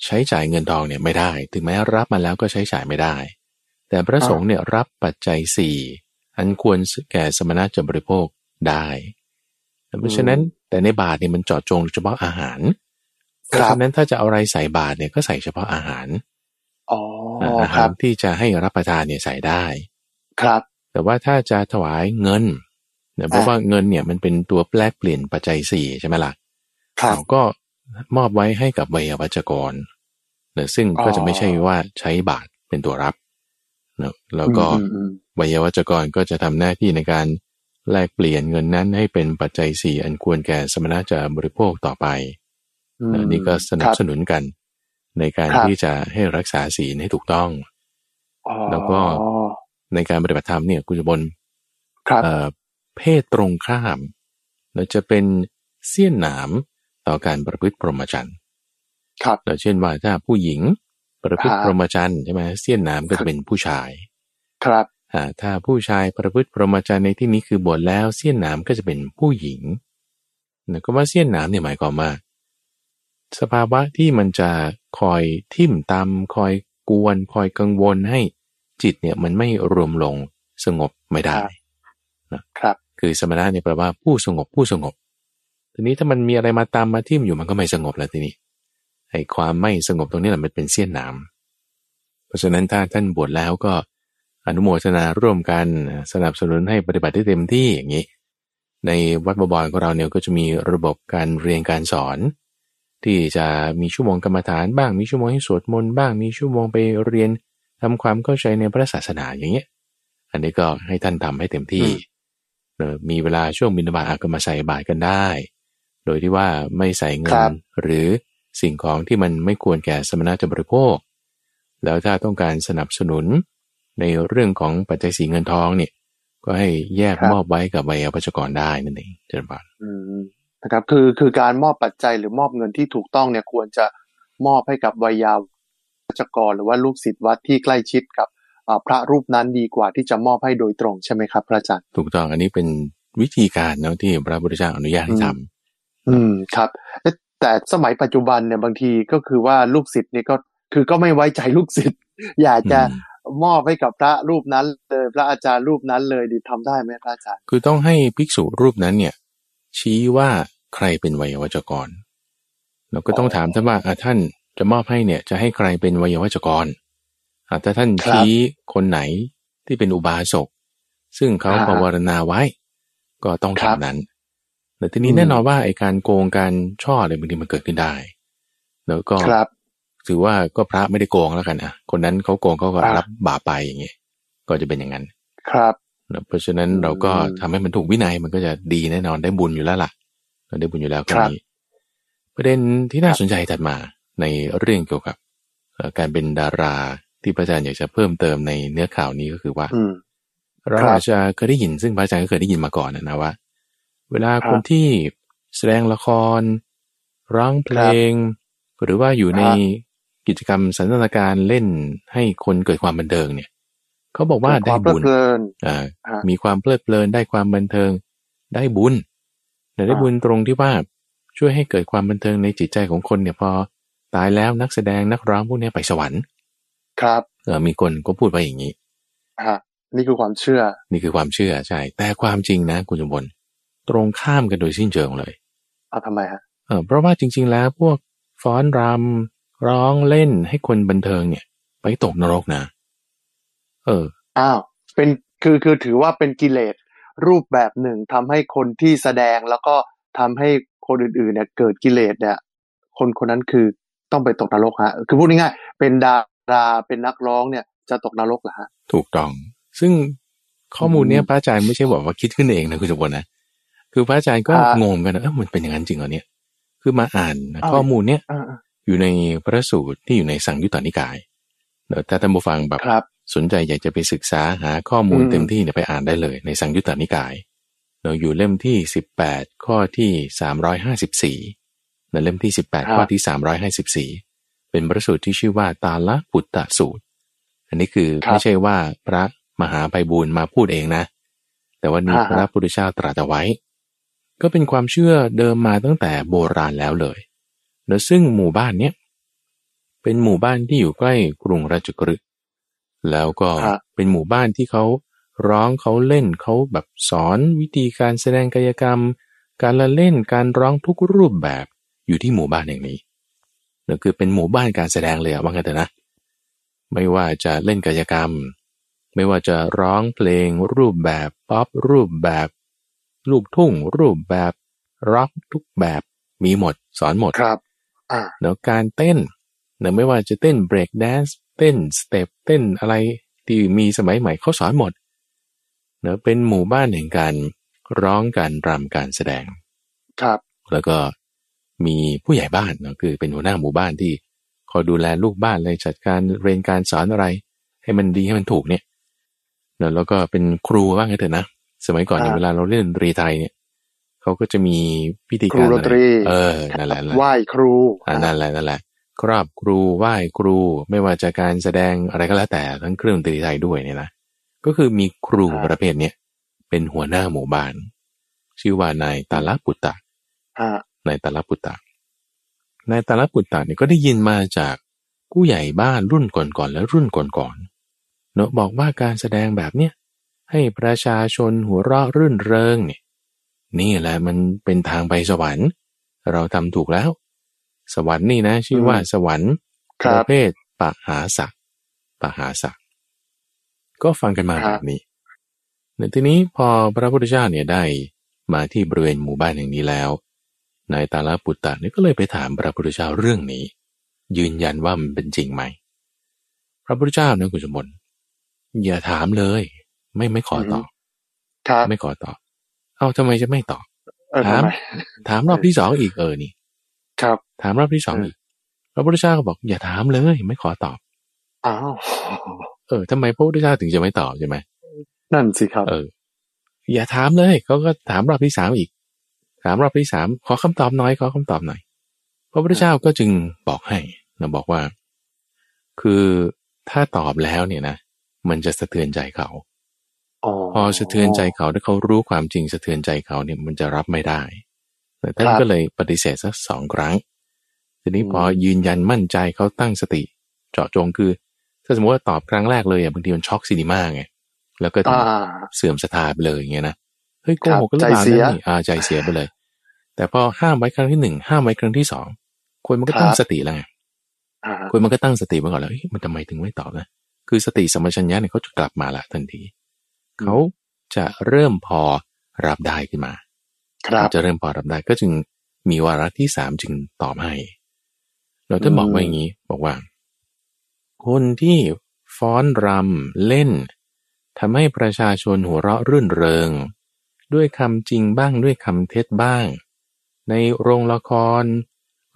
ใช้จ่ายเงินทองเนี่ยไม่ได้ ถึงแม้รับมาแล้วก็ใช้จ่ายไม่ได้ แต่พระสงฆ์เนี่ยรับปัจจัยสี่อันควรแก่สมณะจะบริโภคได้เพราะฉะนั้นแต่ในบาทเนี่ยมันเจาะจงเฉพาะอาหารเพราะฉะนั้นถ้าจะเอาอะไรใส่บาทเนี่ยก็ใส่เฉพาะอาหารอาหารที่จะให้รับประทานเนี่ยใส่ได้ ครับ แต่ว่าถ้าจะถวายเงินเนี่ยเพราะว่าเงินเนี่ยมันเป็นตัวแปลกเปลี่ยนปัจจัยสี่ใช่ไหมล่ะเราก็มอบไว้ให้กับวิยวัจกรเนี่ยซึ่งก็จะไม่ใช่ว่าใช้บาทเป็นตัวรับเนาะแล้วก็วิยวัจกรก็จะทำหน้าที่ในการแลกเปลี่ยนเงินนั้นให้เป็นปัจจัยสี่อันควรแก่สมณะจะบริโภคต่อไปนี่ก็สนับสนุนกัน ในการที่จะให้รักษาศีลให้ถูกต้อง แล้วก็ ในการปฏิบัติธรรมเนี่ยคุณจบนเพศตรงข้ามเราจะเป็นเสี้ยนหนามต่อการประพฤติพรหมจรรย์ครับเราเช่นว่าถ้าผู้หญิงประพฤติพรหมจรรย์ใช่ไหมเสี้ยนหนามก็จะเป็นผู้ชาย ครับถ้าผู้ชายประพฤติพรหมจรรย์ในที่นี้คือบวชแล้วเสี้ยนหนามก็จะเป็นผู้หญิงนะก็ว่าเสี้ยนหนามเนี่ยหมายความว่าสภาวะที่มันจะคอยทิ่มตำคอยกวน คอยกังวลให้ จิตเนี่ยมันไม่รวมลงสงบไม่ได้นะครับ คือสมณะเนี่ยแปลว่าผู้สงบผู้สงบ ทีนี้ถ้ามันมีอะไรมาตามมาทิ่มอยู่มันก็ไม่สงบแล้วทีนี้ไอ้ความไม่สงบตรงนี้แหละมันเป็นเสี้ยนหนามเพราะฉะนั้นถ้าท่านบวชแล้วก็อนุโมทนาร่วมกันสนับสนุนให้ปฏิบัติได้เต็มที่อย่างนี้ ในวัดบบอยของเราเนี่ยก็จะมีระบบการเรียนการสอน ที่จะมีชั่วโมงกรรมฐานบ้างมีชั่วโมงให้สวดมนต์บ้างมีชั่วโมงไปเรียน ทำความเข้าใจในพระศาสนาอย่างเงี้ย อันนี้ก็ให้ท่านทำให้เต็มที่มีเวลาช่วงบินบาตก็มาใส่บาตรกันได้ โดยที่ว่าไม่ใส่เงินหรือสิ่งของที่มันไม่ควรแก่สมณะจะบริโภค แล้วถ้าต้องการสนับสนุนในเรื่องของปัจจัยสีเงินทองเนี่ย ก็ให้แยกมอบไว้กับวัยวัชกรได้นั่นเองเจริญบานนะครับคือคือการมอบปัจจัยหรือมอบเงินที่ถูกต้องเนี่ยควรจะมอบให้กับวัยวั ชกร หรือว่าลูกศิษย์วัดที่ใกล้ชิดกับพระรูปนั้นดีกว่าที่จะมอบให้โดยตรงใช่ไหมครับ พระอาจารย์ถูกต้องอันนี้เป็นวิธีการนะที่พระพุทธเจ้าอนุญาตให้ทำอืมครับ แต่สมัยปัจจุบันเนี่ยบางทีก็คือว่าลูกศิษย์เนี่ยก็คือก็ไม่ไว้ใจลูกศิษย์อยากจะมอบให้กับพระรูปนั้นเลยพระอาจารย์รูปนั้นเลยดีทำได้ไหมพระอาจารย์ คือต้องให้ภิกษุรูปนั้นเนี่ย ชี้ว่าใครเป็นวัยวัจกร เราก็ต้องถามท่านว่าท่าน จะมอบให้เนี่ยจะให้ใครเป็นวัยวัจกรถ้าท่านชี้คนไหนที่เป็นอุบาสกซึ่งเขาภาวนาไว้ ก็ต้องทำนั้น แต่ทีนี้แน่นอนว่าไอ้การโกงการช่ออะไรบางทีมันเกิดขึ้นได้ แล้วก็ถือว่าก็พระไม่ได้โกงแล้วกันอะคนนั้นเขาโกงเขาก็รับบาปไปอย่างเงี้ยก็จะเป็นอย่างนั้น ครับเพราะฉะนั้นเราก็ทำให้มันถูกวินัยมันก็จะดีแน่นอนได้บุญอยู่แล้วล่ะเราได้บุญอยู่แล้วก็นี้ประเด็นที่น่าสนใจถัดมา ในเรื่องเกี่ยวกับการเป็นดาราที่พระอาจารย์อยากจะเพิ่มเติมในเนื้อข่าวนี้ก็คือว่าเราอาจจะเคยได้ยินซึ่งพระอาจารย์ก็เคยได้ยินมาก่อนนะว่า เวลาคนที่แสดงละคร ร้องเพลง หรือว่าอยู่ในกิจกรรมสันทนาการเล่นให้คนเกิดความบันเทิงเนี่ย เขาบอกว่าได้บุญอ่ามีความเพลิดเพลินได้ความบันเทิง ได้บุญแต่ได้บุญตรงที่ว่าช่วยให้เกิดความบันเทิงในจิตใจของคนเนี่ยพอ ตายแล้วนักแสดงนักร้องพวกนี้ไปสวรรค์ครับเออมีคนก็พูดไปอย่างนี้ฮะนี่คือความเชื่อ นี่คือความเชื่อใช่ แต่ความจริงนะคุณจมบลตรงข้ามกันโดยสิ้นเชิงเลยเอาทำไมฮะเออเพราะว่าจริง ๆ แล้วพวกฟ้อนรำร้องเล่นให้คนบันเทิงเนี่ย ไปตกนรกนะ เอออ้าวเป็นคือคือถือว่าเป็นกิเลสรูปแบบหนึ่งทำให้คนที่แสดงแล้วก็ทำให้คนอื่นๆเนี่ยเกิดกิเลสเนี่ย คนคนนั้นคือ ต้องไปตกนรกฮะคือพูดง่ายๆเป็นดาราเป็นนักร้องเนี่ยจะตกนรกเหรอฮะถูกต้อง ซึ่งข้อมูลเนี้ยพระอาจารย์ไม่ใช่บอกว่าคิดขึ้นเองนะคุณสมบูรณ์นะคือพระอาจารย์ก็งงกันนะเออมันเป็นอย่างนั้นจริงเหรอเนี่ย คือมาอ่านข้อมูลเนี้ยอยู่ในพระสูตรที่อยู่ในสังยุตตานิกายเดี๋ยวถ้าท่านผู้ฟังแบบสนใจอยากจะไปศึกษาหาข้อมูลเต็มที่เนี่ยไปอ่านได้เลย ในสังยุตตานิกายเราอยู่เล่มที่ 18 ข้อที่ 354 ในเล่มที่สิบแปดข้อที่สามร้อยห้าสิบสี่เป็นพระสูตรที่ชื่อว่าตาละปุตตะสูตร อันนี้คือไม่ใช่ว่าพระมหาไพบูลมาพูดเองนะ แต่ว่านี้พระพุทธเจ้าตรัสเอาไว้ ก็เป็นความเชื่อเดิมมาตั้งแต่โบราณแล้วเลยแล้วซึ่งหมู่บ้านเนี้ยเป็นหมู่บ้านที่อยู่ใกล้กรุงราชกฤห์แล้วก็เป็นหมู่บ้านที่เขาร้องเขาเล่นเขาแบบสอนวิธีการแสดงกายกรรม การละเล่นการร้องทุกรูปแบบ อยู่ที่หมู่บ้านแห่งนี้นั่นคือเป็นหมู่บ้านการแสดงเลยว่างั้นเถอะนะ ไม่ว่าจะเล่นกายกรรม ไม่ว่าจะร้องเพลง รูปแบบป๊อปรูปแบบ ลูกทุ่ง รูปแบบร็อกทุกแบบมีหมดสอนหมดครับแล้วการเต้นเนะไม่ว่าจะเต้นเบรกแดนซ์เต้นสเต็ปเต้นอะไรที่มีสมัยใหม่เขาสอนหมดเนะเป็นหมู่บ้านแห่งการร้องการรำการแสดง ครับ แล้วก็ มีผู้ใหญ่บ้านเนะคือเป็นหัวหน้าหมู่บ้านที่คอยดูแลลูกบ้านเลยจัดการเรียนการสอนอะไร ให้มันดีให้มันถูกเนี่ยแล้วก็เป็นครูบ้างไงเถอะนะสมัยก่อนเวลาเราเล่นดนตรีไทยเนี่ยเขาก็จะมีพิธีการอะไรเออนั่นแหละไหว้ครูอ่านั่นแหละนั่นแหละครอบครูไหว้ครู ไม่ว่าจะการแสดงอะไรก็แล้วแต่ทั้งเครื่องดนตรีไทยด้วยเนี่ยนะก็คือมีครูประเภทเนี้ยเป็นหัวหน้าหมู่บ้าน ชื่อว่านายตาลปุตตะ นายตาลปุตตะนายตาลปุตตะเนี่ยก็ได้ยินมาจากผู้ใหญ่บ้านรุ่นก่อนๆและรุ่นก่อนๆเนาะบอกว่าการแสดงแบบเนี้ยให้ประชาชนหัวเราะรื่นเริงเนี่ยนี่แหละมันเป็นทางไปสวรรค์ เราทำถูกแล้ว สวรรค์นี่นะ ชื่อว่าสวรรค์ประเภทปหาสักปหาสักก็ฟังกันมาแบบนี้ในทีนี้พอพระพุทธเจ้าเนี่ยได้มาที่บริเวณหมู่บ้านแห่งนี้แล้ว นายตาลปุตตะนี่ก็เลยไปถามพระพุทธเจ้าเรื่องนี้ ยืนยันว่ามันเป็นจริงไหม พระพุทธเจ้านะคุณสมบัติอย่าถามเลย ไม่ไม่ขอตอบไม่ขอตอบเอาทำไมจะไม่ตอบถาม ถามรอบที่สองอีกเออนี่ครับ ถามรอบที่สองอีกพระพุทธเจ้าก็บอก อย่าถามเลย ไม่ขอตอบอ้าวเออทำไมพระพุทธเจ้าถึงจะไม่ตอบใช่ไหมนั่นสิครับ เออ อย่าถามเลยเขาก็ถามรอบที่สามอีก ถามรอบที่สามขอคำตอบน้อยขอคำตอบหน่อย พระพุทธเจ้าก็จึงบอกให้นะบอกว่า คือถ้าตอบแล้วเนี่ยนะ มันจะสะเทือนใจเขาพอสะเทือนใจเขาถ้าเขารู้ความจริงสะเทือนใจเขาเนี่ยมันจะรับไม่ได้แต่ท่านก็เลยปฏิเสธสักสองครั้ง ทีนี้พอยืนยันมั่นใจเขาตั้งสติ เจาะจงคือ ถ้าสมมติว่าตอบครั้งแรกเลยอะบางทีมันช็อก cinema ไงแล้วก็เสื่อมศรัทธาไปเลยอย่างเงี้ยนะ เฮ้ยโกหกก็เรื่องนี่อ่าใจเสียไปเลย แต่พอห้ามไว้ครั้งที่หนึ่งห้ามไว้ครั้งที่สองคนมันก็ตั้งสติแล้วไงคนมันก็ตั้งสติมาก่อนแล้วมันทำไมถึงไม่ตอบนะคือสติสมัชัญญะเนี่ยเขาจะกลับมาละทันทีเขาจะเริ่มพอรับได้ขึ้นมา ครับจะเริ่มพอรับได้ก็จึงมีวาระที่สามจึงตอบให้เราจะบอกว่าอย่างนี้บอกว่า คนที่ฟ้อนรำเล่นทำให้ประชาชนหัวเราะรื่นเริง ด้วยคำจริงบ้างด้วยคำเท็จบ้าง ในโรงละคร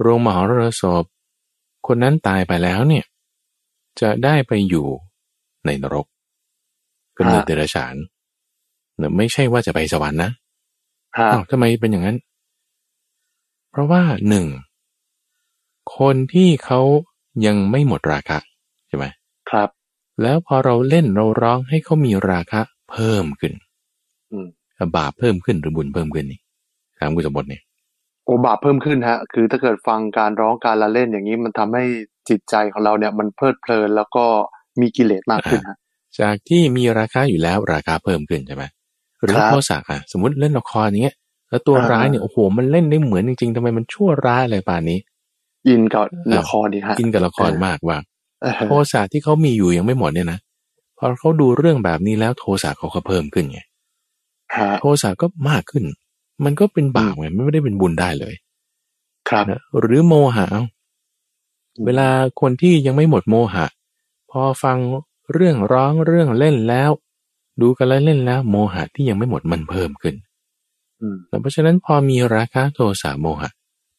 โรงมหรสพ คนนั้นตายไปแล้วเนี่ย จะได้ไปอยู่ในนรกกำเนิดเดรัจฉานเนี่ยไม่ใช่ว่าจะไปสวรรค์นะอ้าวทำไมเป็นอย่างนั้น เพราะว่าหนึ่งคนที่เขายังไม่หมดราคะใช่ไหมครับ แล้วพอเราเล่นเราร้องให้เขามีราคะเพิ่มขึ้นอืม บาปเพิ่มขึ้นหรือบุญเพิ่มขึ้นนี่ถามกุศลบทเนี่ยโอบาปเพิ่มขึ้นฮะ คือถ้าเกิดฟังการร้องการละเล่นอย่างนี้มันทำให้จิตใจของเราเนี่ย มันเพลิดเพลินแล้วก็มีกิเลสมากขึ้นฮะจากที่มีราคาอยู่แล้วราคาเพิ่มขึ้นใช่ไหมหรือโทสะอะสมมติเล่นละครอย่างเงี้ยแล้วตัวร้ายเนี่ยโอ้โหมันเล่นได้เหมือนจริงๆทำไมมันชั่วร้ายอะไรป่านนี้อินกับละครดีฮะอินกับละครมากว่าโทสะที่เขามีอยู่ยังไม่หมดเนี่ยนะพอเขาดูเรื่องแบบนี้แล้วโทสะเขาก็เพิ่มขึ้นไง โทสะก็มากขึ้น มันก็เป็นบาปไงไม่ได้เป็นบุญได้เลย ครับหรือโมหะเวลาคนที่ยังไม่หมดโมหะ พอฟังเรื่องร้องเรื่องเล่นแล้ว ดูกันแล้วเล่นแล้ว โมหะที่ยังไม่หมดมันเพิ่มขึ้นเพราะฉะนั้นพอมีราคะโทสะโมหะ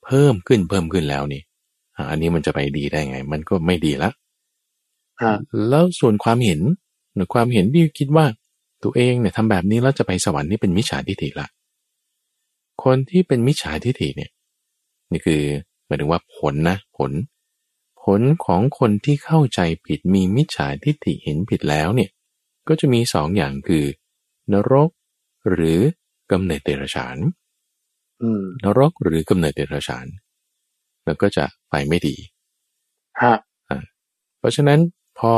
เพิ่มขึ้นเพิ่มขึ้นแล้วนี่อันนี้มันจะไปดีได้ไง มันก็ไม่ดีละแล้วส่วนความเห็นหรือความเห็นที่คิดว่า ตัวเองเนี่ยทำแบบนี้แล้วจะไปสวรรค์นี่เป็นมิจฉาทิฏฐิละ คนที่เป็นมิจฉาทิฏฐิเนี่ยนี่คือหมายถึงว่าผลนะผล ผลของคนที่เข้าใจผิดมีมิจฉาทิฏฐิเห็นผิดแล้วเนี่ยก็จะมีสองอย่างคือนรกหรือกำเนิดเดรัจฉานนรกหรือกำเนิดเดรัจฉาน แล้วก็จะไปไม่ดีฮะเพราะฉะนั้นพอ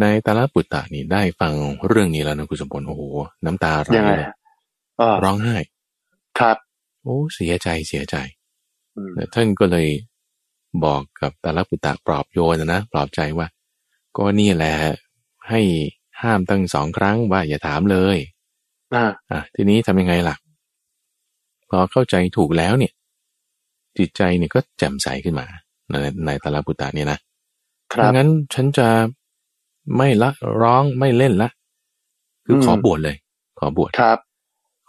ในตาลปุตตะนี่ได้ฟังเรื่องนี้แล้วนะคุณสมบูรณ์โอ้โหน้ำตาไหลเลยร้องไห้ครับ โอ้เสียใจเสียใจท่านก็เลยบอกกับตาลปุตตะปลอบโยนนะปลอบใจว่า ก็นี่แหละให้ห้ามตั้งสองครั้งว่าอย่าถามเลยอ่าอะทีนี้ทำยังไงล่ะ พอเข้าใจถูกแล้วเนี่ย จิตใจเนี่ยก็แจ่มใสขึ้นมาในในตาลปุตตะเนี่ยนะดังนั้นฉันจะ ไม่ละร้องไม่เล่นละ คือขอบวชเลย ขอบวชครับ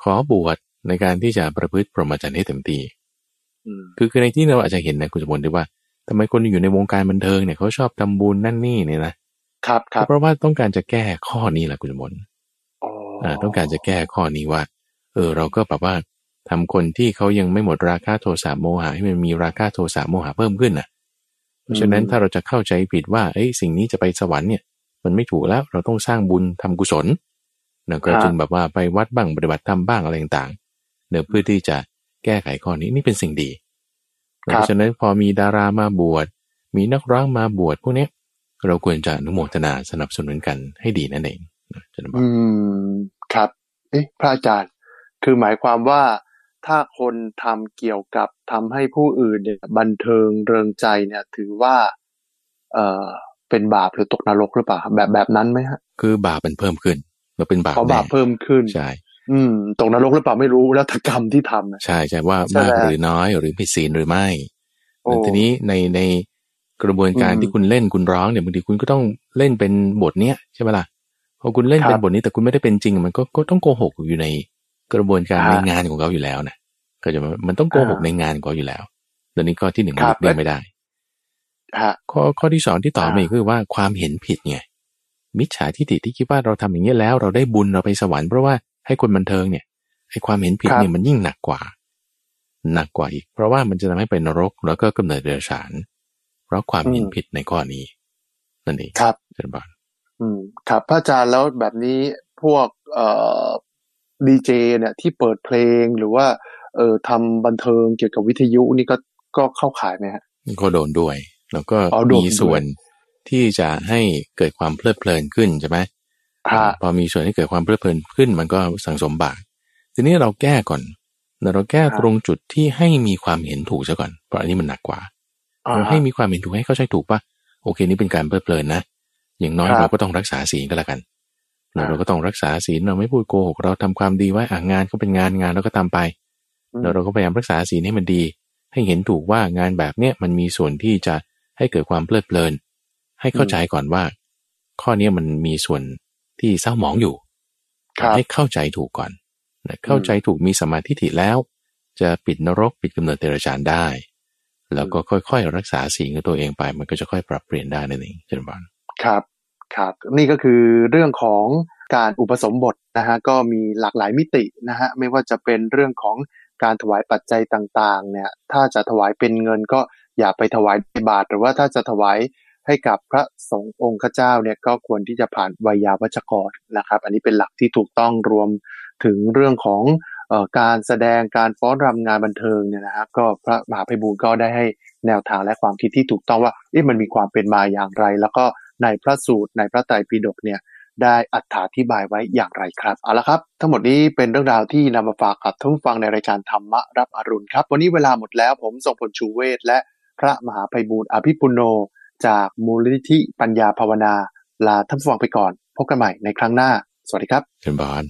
ขอบวชในการที่จะประพฤติพรหมจรรย์ให้เต็มที่คือคือในที่เราอาจจะเห็นนะคุณสมบัติว่าทำไมคนอยู่ในวงการบันเทิงเนี่ยเขาชอบทำบุญนั่นนี่เนี่ยนะครับครับเพราะว่าต้องการจะแก้ข้อนี้แหละคุณสมบัติอ่า ต้องการจะแก้ข้อนี้ว่า เออ เราก็แบบว่าทำคนที่เขายังไม่หมดราคาโทสะโมหะให้มันมีราคาโทสะโมหะเพิ่มขึ้นน่ะ เพราะฉะนั้นถ้าเราจะเข้าใจผิดว่าเอ้ยสิ่งนี้จะไปสวรรค์เนี่ย มันไม่ถูกแล้วเราต้องสร้างบุญทำกุศลเนะก็จึงแบบว่าไปวัดบ้างปฏิบัติธรรมบ้างอะไรต่างๆเนะเพื่อที่จะแก้ไขข้อนี้นี่เป็นสิ่งดีเพราะฉะนั้นพอมีดารามาบวช มีนักร้องมาบวชพวกนี้เราควรจะนุโมทนาสนับสนุนกันให้ดีนั่นเองจะบอกอืมครับ เอ๊ะพระอาจารย์ คือหมายความว่าถ้าคนทำเกี่ยวกับทำให้ผู้อื่นเนี่ยบันเทิงเริงใจเนี่ย ถือว่า เอ่อ เป็นบาปหรือตกนรกหรือเปล่าแบบแบบนั้นไหมฮะ คือบาปมันเพิ่มขึ้นมันเป็นบาปบาปเพิ่มขึ้นใช่อืมตกนรกหรือเปล่าไม่รู้แล้วถ้ากรรมที่ทำใช่ใช่ว่ามากหรือน้อยหรือผิดศีลหรือไม่ทีนี้ในในกระบวนการที่คุณเล่นคุณร้องเนี่ยบางทีคุณก็ต้องเล่นเป็นบทเนี้ยใช่ไหมล่ะพอคุณเล่นเป็นบทนี้แต่คุณไม่ได้เป็นจริง มันก็ก็ต้องโกหกอยู่ในกระบวนการในงานของเขาอยู่แล้วนะก็จะมันต้องโกหกในงานของเขาอยู่แล้วเดี๋ยวนี้ข้อที่หนึ่งเลี่ยงไม่ได้ ข้อข้อที่สองที่ต่อมาคือว่าความเห็นผิดไงมิจฉาทิฏฐิที่คิดว่าเราทำอย่างนี้แล้วเราได้บุญเราไปสวรรค์เพราะว่าให้คนบันเทิงเนี่ยให้ความเห็นผิดเนี่ยมันยิ่งหนักกว่า หนักกว่าอีก เพราะว่ามันจะทำให้เป็นนรกแล้วก็กำเนิดเดรัจฉาน เพราะความเห็นผิดในข้อนี้ นั่นเองครับเจริญบานอืมครับพระอาจารย์แล้วแบบนี้พวกเอ่อดีเจเนี่ยที่เปิดเพลงหรือว่า เอ่อทำบันเทิงเกี่ยวกับวิทยุนี่ก็ก็เข้าขายไหมฮะก็โดนด้วย แล้วก็มีส่วนที่จะให้เกิดความเพลิดเพลินขึ้นใช่ไหมพอมีส่วนที่เกิดความเพลิดเพลินขึ้น มันก็สังสมบาปทีนี้เราแก้ก่อนเราแก้ตรงจุดที่ให้มีความเห็นถูกซะก่อน เพราะอันนี้มันหนักกว่าเราให้มีความเห็นถูกให้เข้าใจถูกปะโอเคนี่เป็นการเพลิดเพลินนะ อย่างน้อยเราก็ต้องรักษาศีลก็แล้วกัน เราก็ต้องรักษาศีลเราไม่พูดโกหกเราทำความดีไว้อ่างานก็เป็นงานงานแล้วก็ทำไป แล้วเราก็พยายามรักษาศีลให้มันดี ให้เห็นถูกว่างานแบบเนี้ยมันมีส่วนที่จะ ให้เกิดความเพลิดเพลิน ให้เข้าใจก่อนว่า ข้อนี้มันมีส่วนที่เศร้าหมองอยู่ให้เข้าใจถูกก่อนเข้าใจถูกมีสมาธิถิแล้ว จะปิดนรกปิดกำเนิดเดรัจฉานได้ แล้วก็ค่อยๆ รักษาสิ่งของตัวเองไป มันก็จะค่อยปรับเปลี่ยนได้นั่นเองเจนบานครับครับนี่ก็คือเรื่องของการอุปสมบทนะฮะก็มีหลากหลายมิตินะฮะไม่ว่าจะเป็นเรื่องของการถวายปัจจัยต่างๆเนี่ยถ้าจะถวายเป็นเงินก็ อย่าไปถวายในบาทหรือว่าถ้าจะถวายให้กับพระสงฆ์องค์ข้าเจ้าเนี่ยก็ควรที่จะผ่านวิยาวัจกรนะครับ อันนี้เป็นหลักที่ถูกต้องรวมถึงเรื่องของอการแสดงการฟ้อนรำงานบันเทิงเนี่ยนะครับก็พระมหาภัยบูลก็ได้ให้แนวทางและความคิดที่ถูกต้องว่ามันมีความเป็นมาอย่างไร แล้วก็ในพระสูตรในพระไตรปิฎกเนี่ยได้อธิบายไว้อย่างไรครับเอาละครับ ทั้งหมดนี้เป็นเรื่องราวที่นำมาฝากกับท่านฟังในรายการธรรมะรับอรุณครับ วันนี้เวลาหมดแล้วผมทรงผลชูเวศและ พระมหาภัยบูร์อภิปุโน จากมูลนิธิปัญญาภาวนา ลาท่านฟังไปก่อน พบกันใหม่ในครั้งหน้า สวัสดีครับเชิญบาน